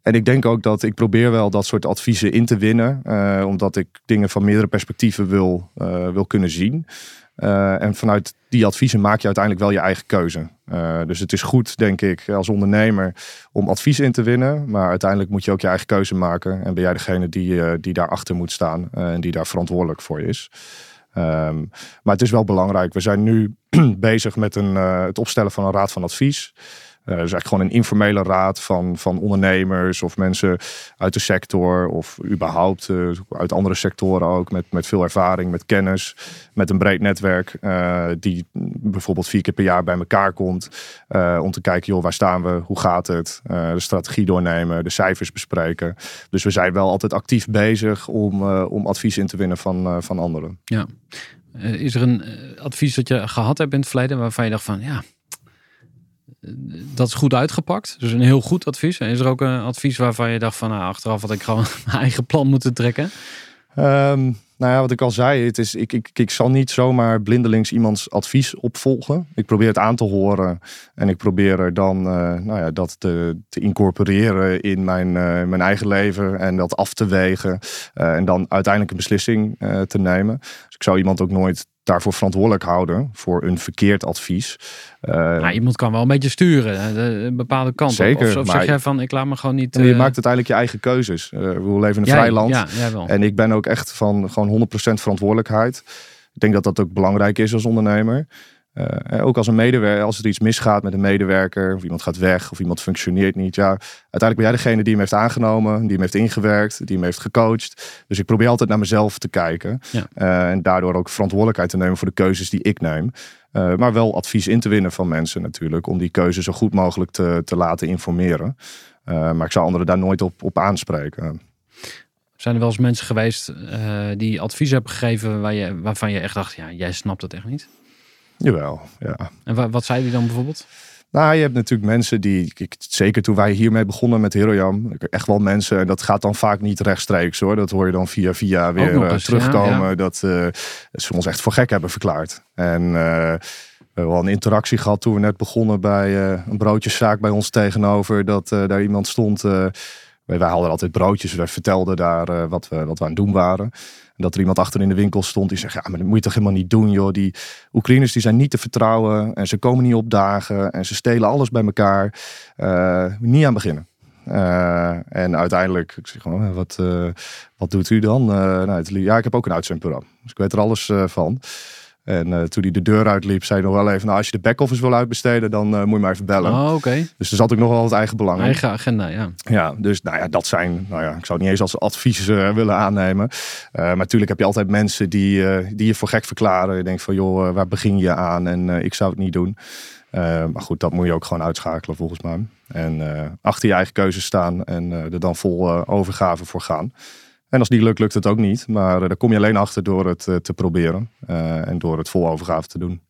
C: en ik denk ook dat ik probeer wel dat soort adviezen in te winnen. eh, omdat ik dingen van meerdere perspectieven wil, eh, wil kunnen zien. Eh, en vanuit die adviezen maak je uiteindelijk wel je eigen keuze. Dus het is goed, denk ik, als ondernemer om advies in te winnen. Maar uiteindelijk moet je ook je eigen keuze maken. En ben jij degene die, die daarachter moet staan en die daar verantwoordelijk voor is. Ehm, maar het is wel belangrijk. We zijn nu bezig met een, het opstellen van een raad van advies. Dus eigenlijk gewoon een informele raad van, van ondernemers of mensen uit de sector of überhaupt eh, uit andere sectoren ook met, met veel ervaring, met kennis, met een breed netwerk eh, die bijvoorbeeld vier keer per jaar bij elkaar komt om te kijken, joh, waar staan we, hoe gaat het, de strategie doornemen, de cijfers bespreken. Dus we zijn wel altijd actief bezig om, om advies in te winnen van, van anderen.
B: Eh, is er een advies dat je gehad hebt in het verleden waarvan je dacht van ja, dat is goed uitgepakt. Dus een heel goed advies. Is er ook een advies waarvan je dacht van nou, achteraf had ik gewoon mijn eigen plan moeten trekken?
C: Ehm, nou ja, wat ik al zei, het is, ik, ik, ik zal niet zomaar blindelings iemands advies opvolgen. Ik probeer het aan te horen en ik probeer er dan eh, nou ja, dat te, te incorporeren in mijn, eh, mijn eigen leven en dat af te wegen eh, en dan uiteindelijk een beslissing te nemen. Dus ik zou iemand ook nooit daarvoor verantwoordelijk houden voor een verkeerd advies. Eh,
B: Nou, iemand kan wel een beetje sturen, een bepaalde kant op.
C: Zeker,
B: Of, zeg jij van ik laat me gewoon niet...
C: en je
B: eh,
C: maakt uiteindelijk je eigen keuzes. Eh, we leven in een
B: jij-
C: vrij land.
B: Ja, jij wel.
C: En ik ben ook echt van gewoon 100% verantwoordelijkheid. Ik denk dat dat ook belangrijk is als ondernemer. Eh, ook als een medewerker, als er iets misgaat met een medewerker, of iemand gaat weg, of iemand functioneert niet. Ja, uiteindelijk ben jij degene die hem heeft aangenomen, die hem heeft ingewerkt, die hem heeft gecoacht. Dus ik probeer altijd naar mezelf te kijken.
B: Ja.
C: Eh, en daardoor ook verantwoordelijkheid te nemen voor de keuzes die ik neem. Eh, maar wel advies in te winnen van mensen natuurlijk, om die keuze zo goed mogelijk te, te laten informeren. Eh, maar ik zou anderen daar nooit op, op aanspreken.
B: Zijn er wel eens mensen geweest eh, die advies hebben gegeven waar je, waarvan je echt dacht, ja, jij snapt het echt niet?
C: Jawel, ja.
B: En wa- wat zei die dan bijvoorbeeld?
C: Nou, je hebt natuurlijk mensen die, ik, zeker toen wij hiermee begonnen met Herojam, echt wel mensen, en dat gaat dan vaak niet rechtstreeks hoor. Dat hoor je dan via via weer eh,
B: eens,
C: terugkomen.
B: ja, ja.
C: Dat eh, ze ons echt voor gek hebben verklaard. En eh, We hebben wel een interactie gehad toen we net begonnen bij een broodjeszaak bij ons tegenover. Dat daar iemand stond. Wij, wij hadden altijd broodjes. We vertelden daar eh, wat, we, wat we aan het doen waren. En dat er iemand achter in de winkel stond die zegt: Ja, maar dat moet je toch helemaal niet doen, joh. Die Oekraïners die zijn niet te vertrouwen. En ze komen niet opdagen. En ze stelen alles bij elkaar. Eh, niet aan beginnen. Eh, en uiteindelijk, ik zeg gewoon, wat, wat doet u dan? Nou, ja, ik heb ook een uitzendbureau. Dus ik weet er alles van. En eh, toen hij de deur uitliep, zei hij nog wel even, nou, als je de back-office wil uitbesteden, dan eh, moet je maar even bellen.
B: Oh, oké.
C: Dus er zat ook nog wel het eigen belang in.
B: Eigen agenda, ja.
C: Ja, dus nou ja, dat zijn, nou ja, ik zou het niet eens als advies eh, willen aannemen. Maar natuurlijk heb je altijd mensen die, die je voor gek verklaren. Je denkt van, joh, waar begin je aan? En ik zou het niet doen. Maar goed, dat moet je ook gewoon uitschakelen volgens mij. En achter je eigen keuzes staan en er dan vol overgave voor gaan. En als die lukt, lukt het ook niet. Maar eh, daar kom je alleen achter door het eh, te proberen. eh, en door het vol overgave te doen.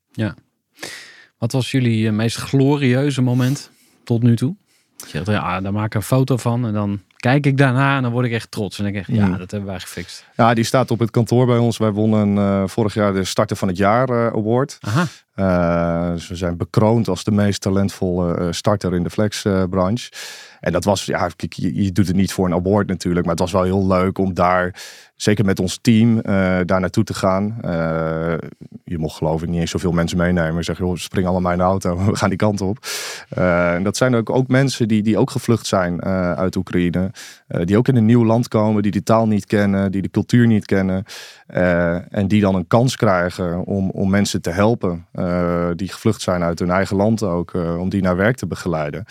B: Wat was jullie meest glorieuze moment tot nu toe? Je zegt, ja, daar maak ik een foto van en dan kijk ik daarna en dan word ik echt trots. En dan denk ik echt, ja,
C: Mm.
B: dat hebben wij gefixt.
C: Ja, die staat op het kantoor bij ons. Wij wonnen vorig jaar de Starter van het Jaar Award.
B: Aha,
C: We zijn bekroond als de meest talentvolle eh, starter in de flexbranche. en dat was, ja, je, doet het niet voor een award natuurlijk, maar het was wel heel leuk om daar, zeker met ons team, eh, daar naartoe te gaan. Je mocht geloof ik niet eens zoveel mensen meenemen. Zeg, joh, spring allemaal in de auto, we gaan die kant op. En dat zijn ook, ook mensen die, die ook gevlucht zijn uit Oekraïne. die ook in een nieuw land komen, die de taal niet kennen, die de cultuur niet kennen. Eh, en die dan een kans krijgen om, om mensen te helpen. eh, die gevlucht zijn uit hun eigen land ook. eh, om die naar werk te begeleiden.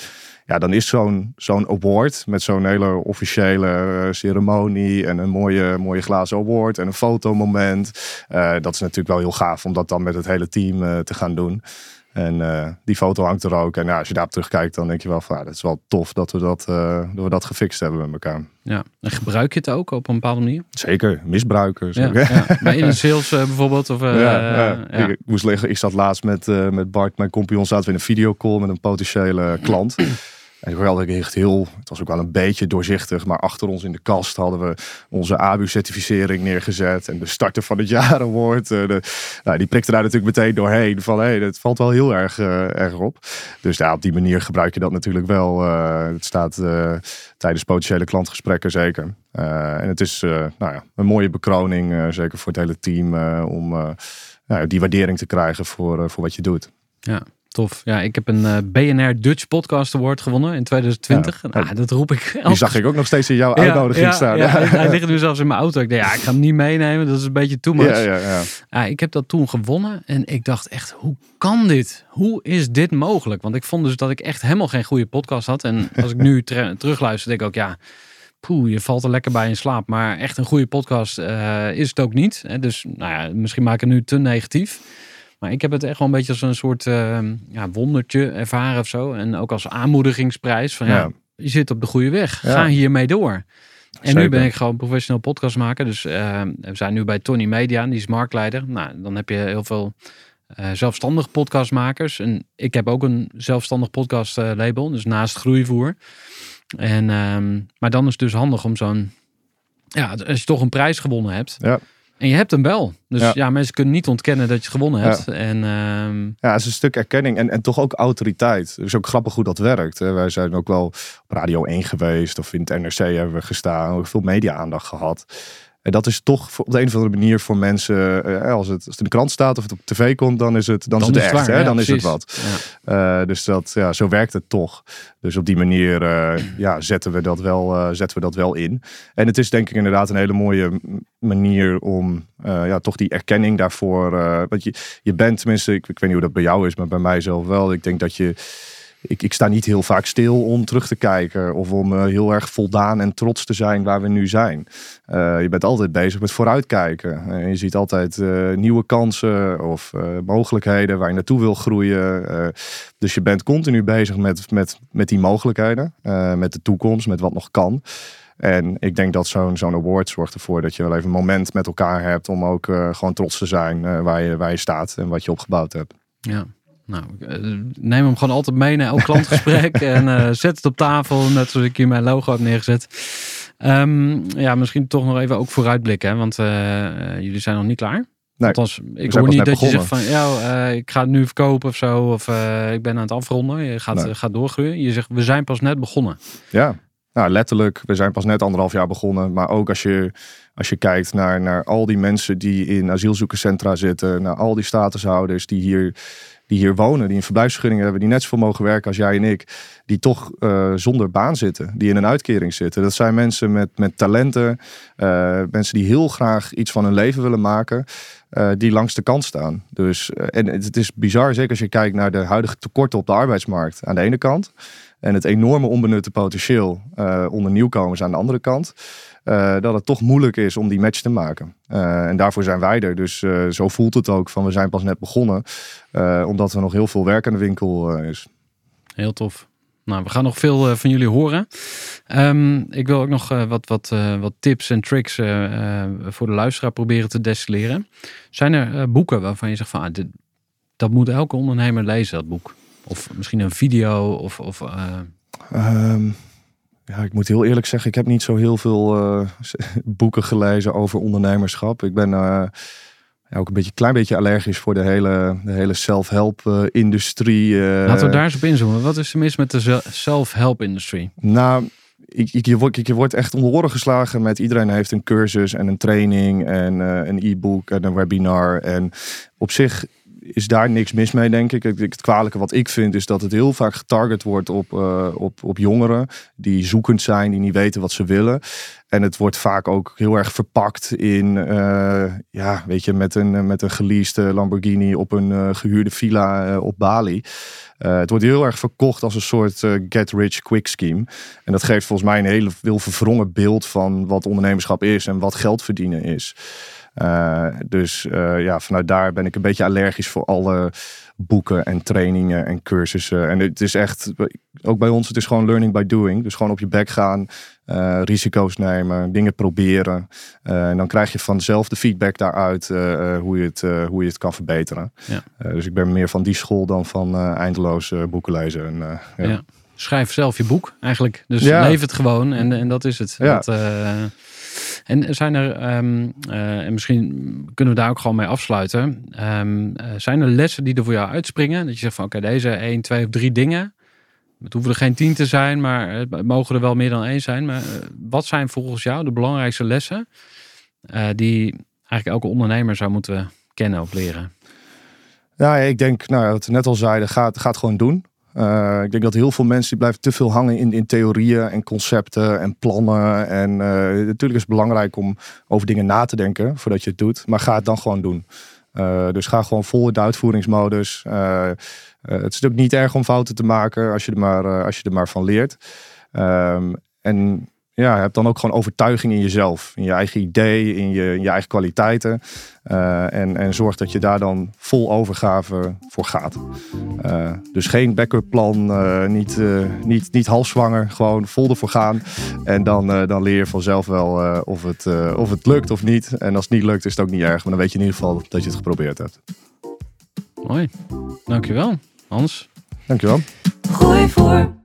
C: Ja, dan is zo'n zo'n award met zo'n hele officiële ceremonie. En een mooie, mooie glazen award en een fotomoment. dat is natuurlijk wel heel gaaf om dat dan met het hele team te gaan doen. En eh, die foto hangt er ook. En ja, als je daarop terugkijkt, dan denk je wel van ja, dat is wel tof dat we dat, eh, dat, we dat gefixt hebben met elkaar.
B: ja. En gebruik je het ook op een bepaalde manier?
C: Zeker, misbruikers.
B: Ja, ja. Bij in de sales eh, bijvoorbeeld? Of,
C: ja. Ik, ik moest liggen, ik zat laatst met, met Bart, mijn compagnon, zaten we in een videocall met een potentiële klant. En had echt heel, het was ook wel een beetje doorzichtig, maar achter ons in de kast hadden we onze ABU-certificering neergezet en de starter van het jaar award. eh, de, nou, die prikte daar natuurlijk meteen doorheen van, hey, dat valt wel heel erg, eh, erg op. Dus ja, op die manier gebruik je dat natuurlijk wel. eh, het staat tijdens potentiële klantgesprekken zeker. En het is nou ja, een mooie bekroning, zeker voor het hele team, om nou ja, die waardering te krijgen voor, voor wat je doet.
B: Tof. Ja, ik heb een eh, BNR Dutch Podcast Award gewonnen in 2020.
C: Ja.
B: Nou, dat roep ik
C: Die zag ik ook nog steeds in jouw uitnodiging
B: ja,
C: staan.
B: Ja, hij ligt nu zelfs in mijn auto. Ik dacht, ja, ik ga hem niet meenemen. Dat is een beetje too much.
C: ja, ja, ja.
B: Ja, ik heb dat toen gewonnen en ik dacht echt, hoe kan dit? Hoe is dit mogelijk? Want ik vond dus dat ik echt helemaal geen goede podcast had. En als ik nu ter- terugluister, denk ik ook, ja, poeh, je valt er lekker bij in slaap. Maar echt een goede podcast eh, is het ook niet. Hè? Dus nou ja, misschien maak ik het nu te negatief. Maar ik heb het echt wel een beetje als een soort eh, ja, wondertje ervaren of zo. En ook als aanmoedigingsprijs van ja, je zit op de goede weg. Ga hiermee door. En nu ben ik gewoon professioneel podcastmaker. Dus eh, we zijn nu bij Tony Media, die is marktleider. Nou, dan heb je heel veel eh zelfstandige podcastmakers. En ik heb ook een zelfstandig podcast eh, label, dus naast groeivoer. En, ehm, maar dan is het dus handig om zo'n, ja, als je toch een prijs gewonnen hebt.
C: Ja.
B: En je hebt hem wel. Dus ja.
C: Ja.
B: mensen kunnen niet ontkennen dat je gewonnen hebt. En ehm,
C: Ja, het is een stuk erkenning en, en toch ook autoriteit. Het is ook grappig hoe dat werkt. Hè. Wij zijn ook wel op Radio 1 geweest of in het NRC hebben we gestaan. Ook veel media-aandacht gehad. En dat is toch op de een of andere manier voor mensen, eh, als, het, als het in de krant staat of het op tv komt, dan is het, dan is het echt.
B: waar.
C: hè?
B: Ja,
C: dan is het wat.
B: Ja.
C: Eh, dus dat, ja, zo werkt het toch. Dus op die manier eh, ja, zetten, we dat wel, zetten we dat wel in. En het is denk ik inderdaad een hele mooie manier om ja, toch die erkenning daarvoor. want je, je bent tenminste, ik, ik weet niet hoe dat bij jou is, maar bij mij zelf wel. Ik denk dat je. Ik, ik sta niet heel vaak stil om terug te kijken of om eh, heel erg voldaan en trots te zijn waar we nu zijn. Eh, je bent altijd bezig met vooruitkijken. Eh, je ziet altijd nieuwe kansen of mogelijkheden waar je naartoe wil groeien. Dus je bent continu bezig met, met, met die mogelijkheden, met de toekomst, met wat nog kan. En ik denk dat zo'n zo'n award zorgt ervoor dat je wel even een moment met elkaar hebt om ook gewoon trots te zijn waar, je, waar je staat en wat je opgebouwd hebt.
B: Ja. Nou, eh, neem hem gewoon altijd mee naar elk klantgesprek en eh, zet het op tafel, net zoals ik hier mijn logo heb neergezet. Ehm, ja, misschien toch nog even ook vooruitblikken, hè, want eh, jullie zijn nog niet klaar.
C: Nee,
B: Althans, ik hoor niet dat je zegt van, ja, ik ga het nu verkopen of zo. Of ik ben aan het afronden. Je gaat,
C: Nee.
B: gaat doorgroeien. Je zegt, we zijn pas net begonnen.
C: Ja, nou, letterlijk. We zijn pas net anderhalf jaar begonnen. Maar ook als je, als je kijkt naar, naar al die mensen die in asielzoekerscentra zitten. Naar al die statushouders die hier, die hier wonen. Die een verblijfsvergunning hebben. Die net zoveel mogen werken als jij en ik. Die toch eh, zonder baan zitten. Die in een uitkering zitten. Dat zijn mensen met, met talenten. eh, mensen die heel graag iets van hun leven willen maken. eh, die langs de kant staan. Dus, en het, het is bizar, zeker als je kijkt naar de huidige tekorten op de arbeidsmarkt. Aan de ene kant. En het enorme onbenutte potentieel onder nieuwkomers aan de andere kant. Eh, dat het toch moeilijk is om die match te maken. Eh, en daarvoor zijn wij er. Dus eh, zo voelt het ook van we zijn pas net begonnen. omdat er nog heel veel werk aan de winkel is.
B: Heel tof. Nou, we gaan nog veel van jullie horen. Ehm, ik wil ook nog wat, wat, wat tips en tricks voor de luisteraar proberen te destilleren. Zijn er boeken waarvan je zegt van, ah, dit, dat moet elke ondernemer lezen, dat boek? Of misschien een video of... of eh,
C: Ehm, ja, ik moet heel eerlijk zeggen, ik heb niet zo heel veel eh, boeken gelezen over ondernemerschap. Ik ben eh, ja, ook een beetje, klein beetje allergisch voor de hele, de hele self-help eh, industrie.
B: Laten we daar eens op inzoomen. Wat is er mis met de ze- self-help industry?
C: Nou, ik, ik, je, wordt, je wordt echt om de oren geslagen met iedereen heeft een cursus en een training en een e-book en een webinar. En op zich is daar niks mis mee, denk ik. Het, kwalijke wat ik vind is dat het heel vaak getarget wordt op, eh, op, op jongeren die zoekend zijn, die niet weten wat ze willen. En het wordt vaak ook heel erg verpakt in, eh, ja, weet je, met een, met een geleased Lamborghini op een eh, gehuurde villa eh, op Bali. Eh, het wordt heel erg verkocht als een soort eh, get-rich-quick scheme. En dat geeft volgens mij een heel verwrongen beeld van wat ondernemerschap is en wat geld verdienen is. Eh, dus eh, ja, vanuit daar ben ik een beetje allergisch voor alle boeken en trainingen en cursussen. En het is echt, ook bij ons, het is gewoon learning by doing. Dus gewoon op je bek gaan, eh, risico's nemen, dingen proberen. En dan krijg je vanzelf de feedback daaruit hoe, je het, hoe je het kan verbeteren.
B: Ja.
C: Dus ik ben meer van die school dan van eindeloos boeken lezen. En, ja.
B: Ja. Schrijf zelf je boek eigenlijk. Dus leef het gewoon en, en dat is het.
C: Ja.
B: Dat, en zijn er, ehm, eh, en misschien kunnen we daar ook gewoon mee afsluiten. Eh, zijn er lessen die er voor jou uitspringen? Dat je zegt van oké, deze 1, 2 of 3 dingen. Het hoeven er geen tien te zijn, maar het mogen er wel meer dan één zijn. Maar eh, wat zijn volgens jou de belangrijkste lessen die eigenlijk elke ondernemer zou moeten kennen of leren?
C: Ja, ik denk, nou, wat we net al zeiden, ga, het- ga het gewoon doen. Eh, ik denk dat heel veel mensen die blijven te veel hangen in, in theorieën en concepten en plannen. En eh, natuurlijk is het belangrijk om over dingen na te denken voordat je het doet. Maar ga het dan gewoon doen. Eh, dus ga gewoon vol in de uitvoeringsmodus. Het is ook niet erg om fouten te maken als je er maar, als je er maar van leert. Ehm, en ja, heb dan ook gewoon overtuiging in jezelf. In je eigen idee, in je, in je eigen kwaliteiten. Eh, en, en zorg dat je daar dan vol overgave voor gaat. Eh, dus geen backup plan, eh, niet, eh, niet, niet halfzwanger, gewoon vol ervoor gaan. En dan, eh, dan leer je vanzelf wel eh, of, het, eh, of het lukt of niet. En als het niet lukt, is het ook niet erg. Maar dan weet je in ieder geval dat je het geprobeerd hebt.
B: Mooi. Dankjewel, Hans.
C: Dankjewel.
A: Gooi voor.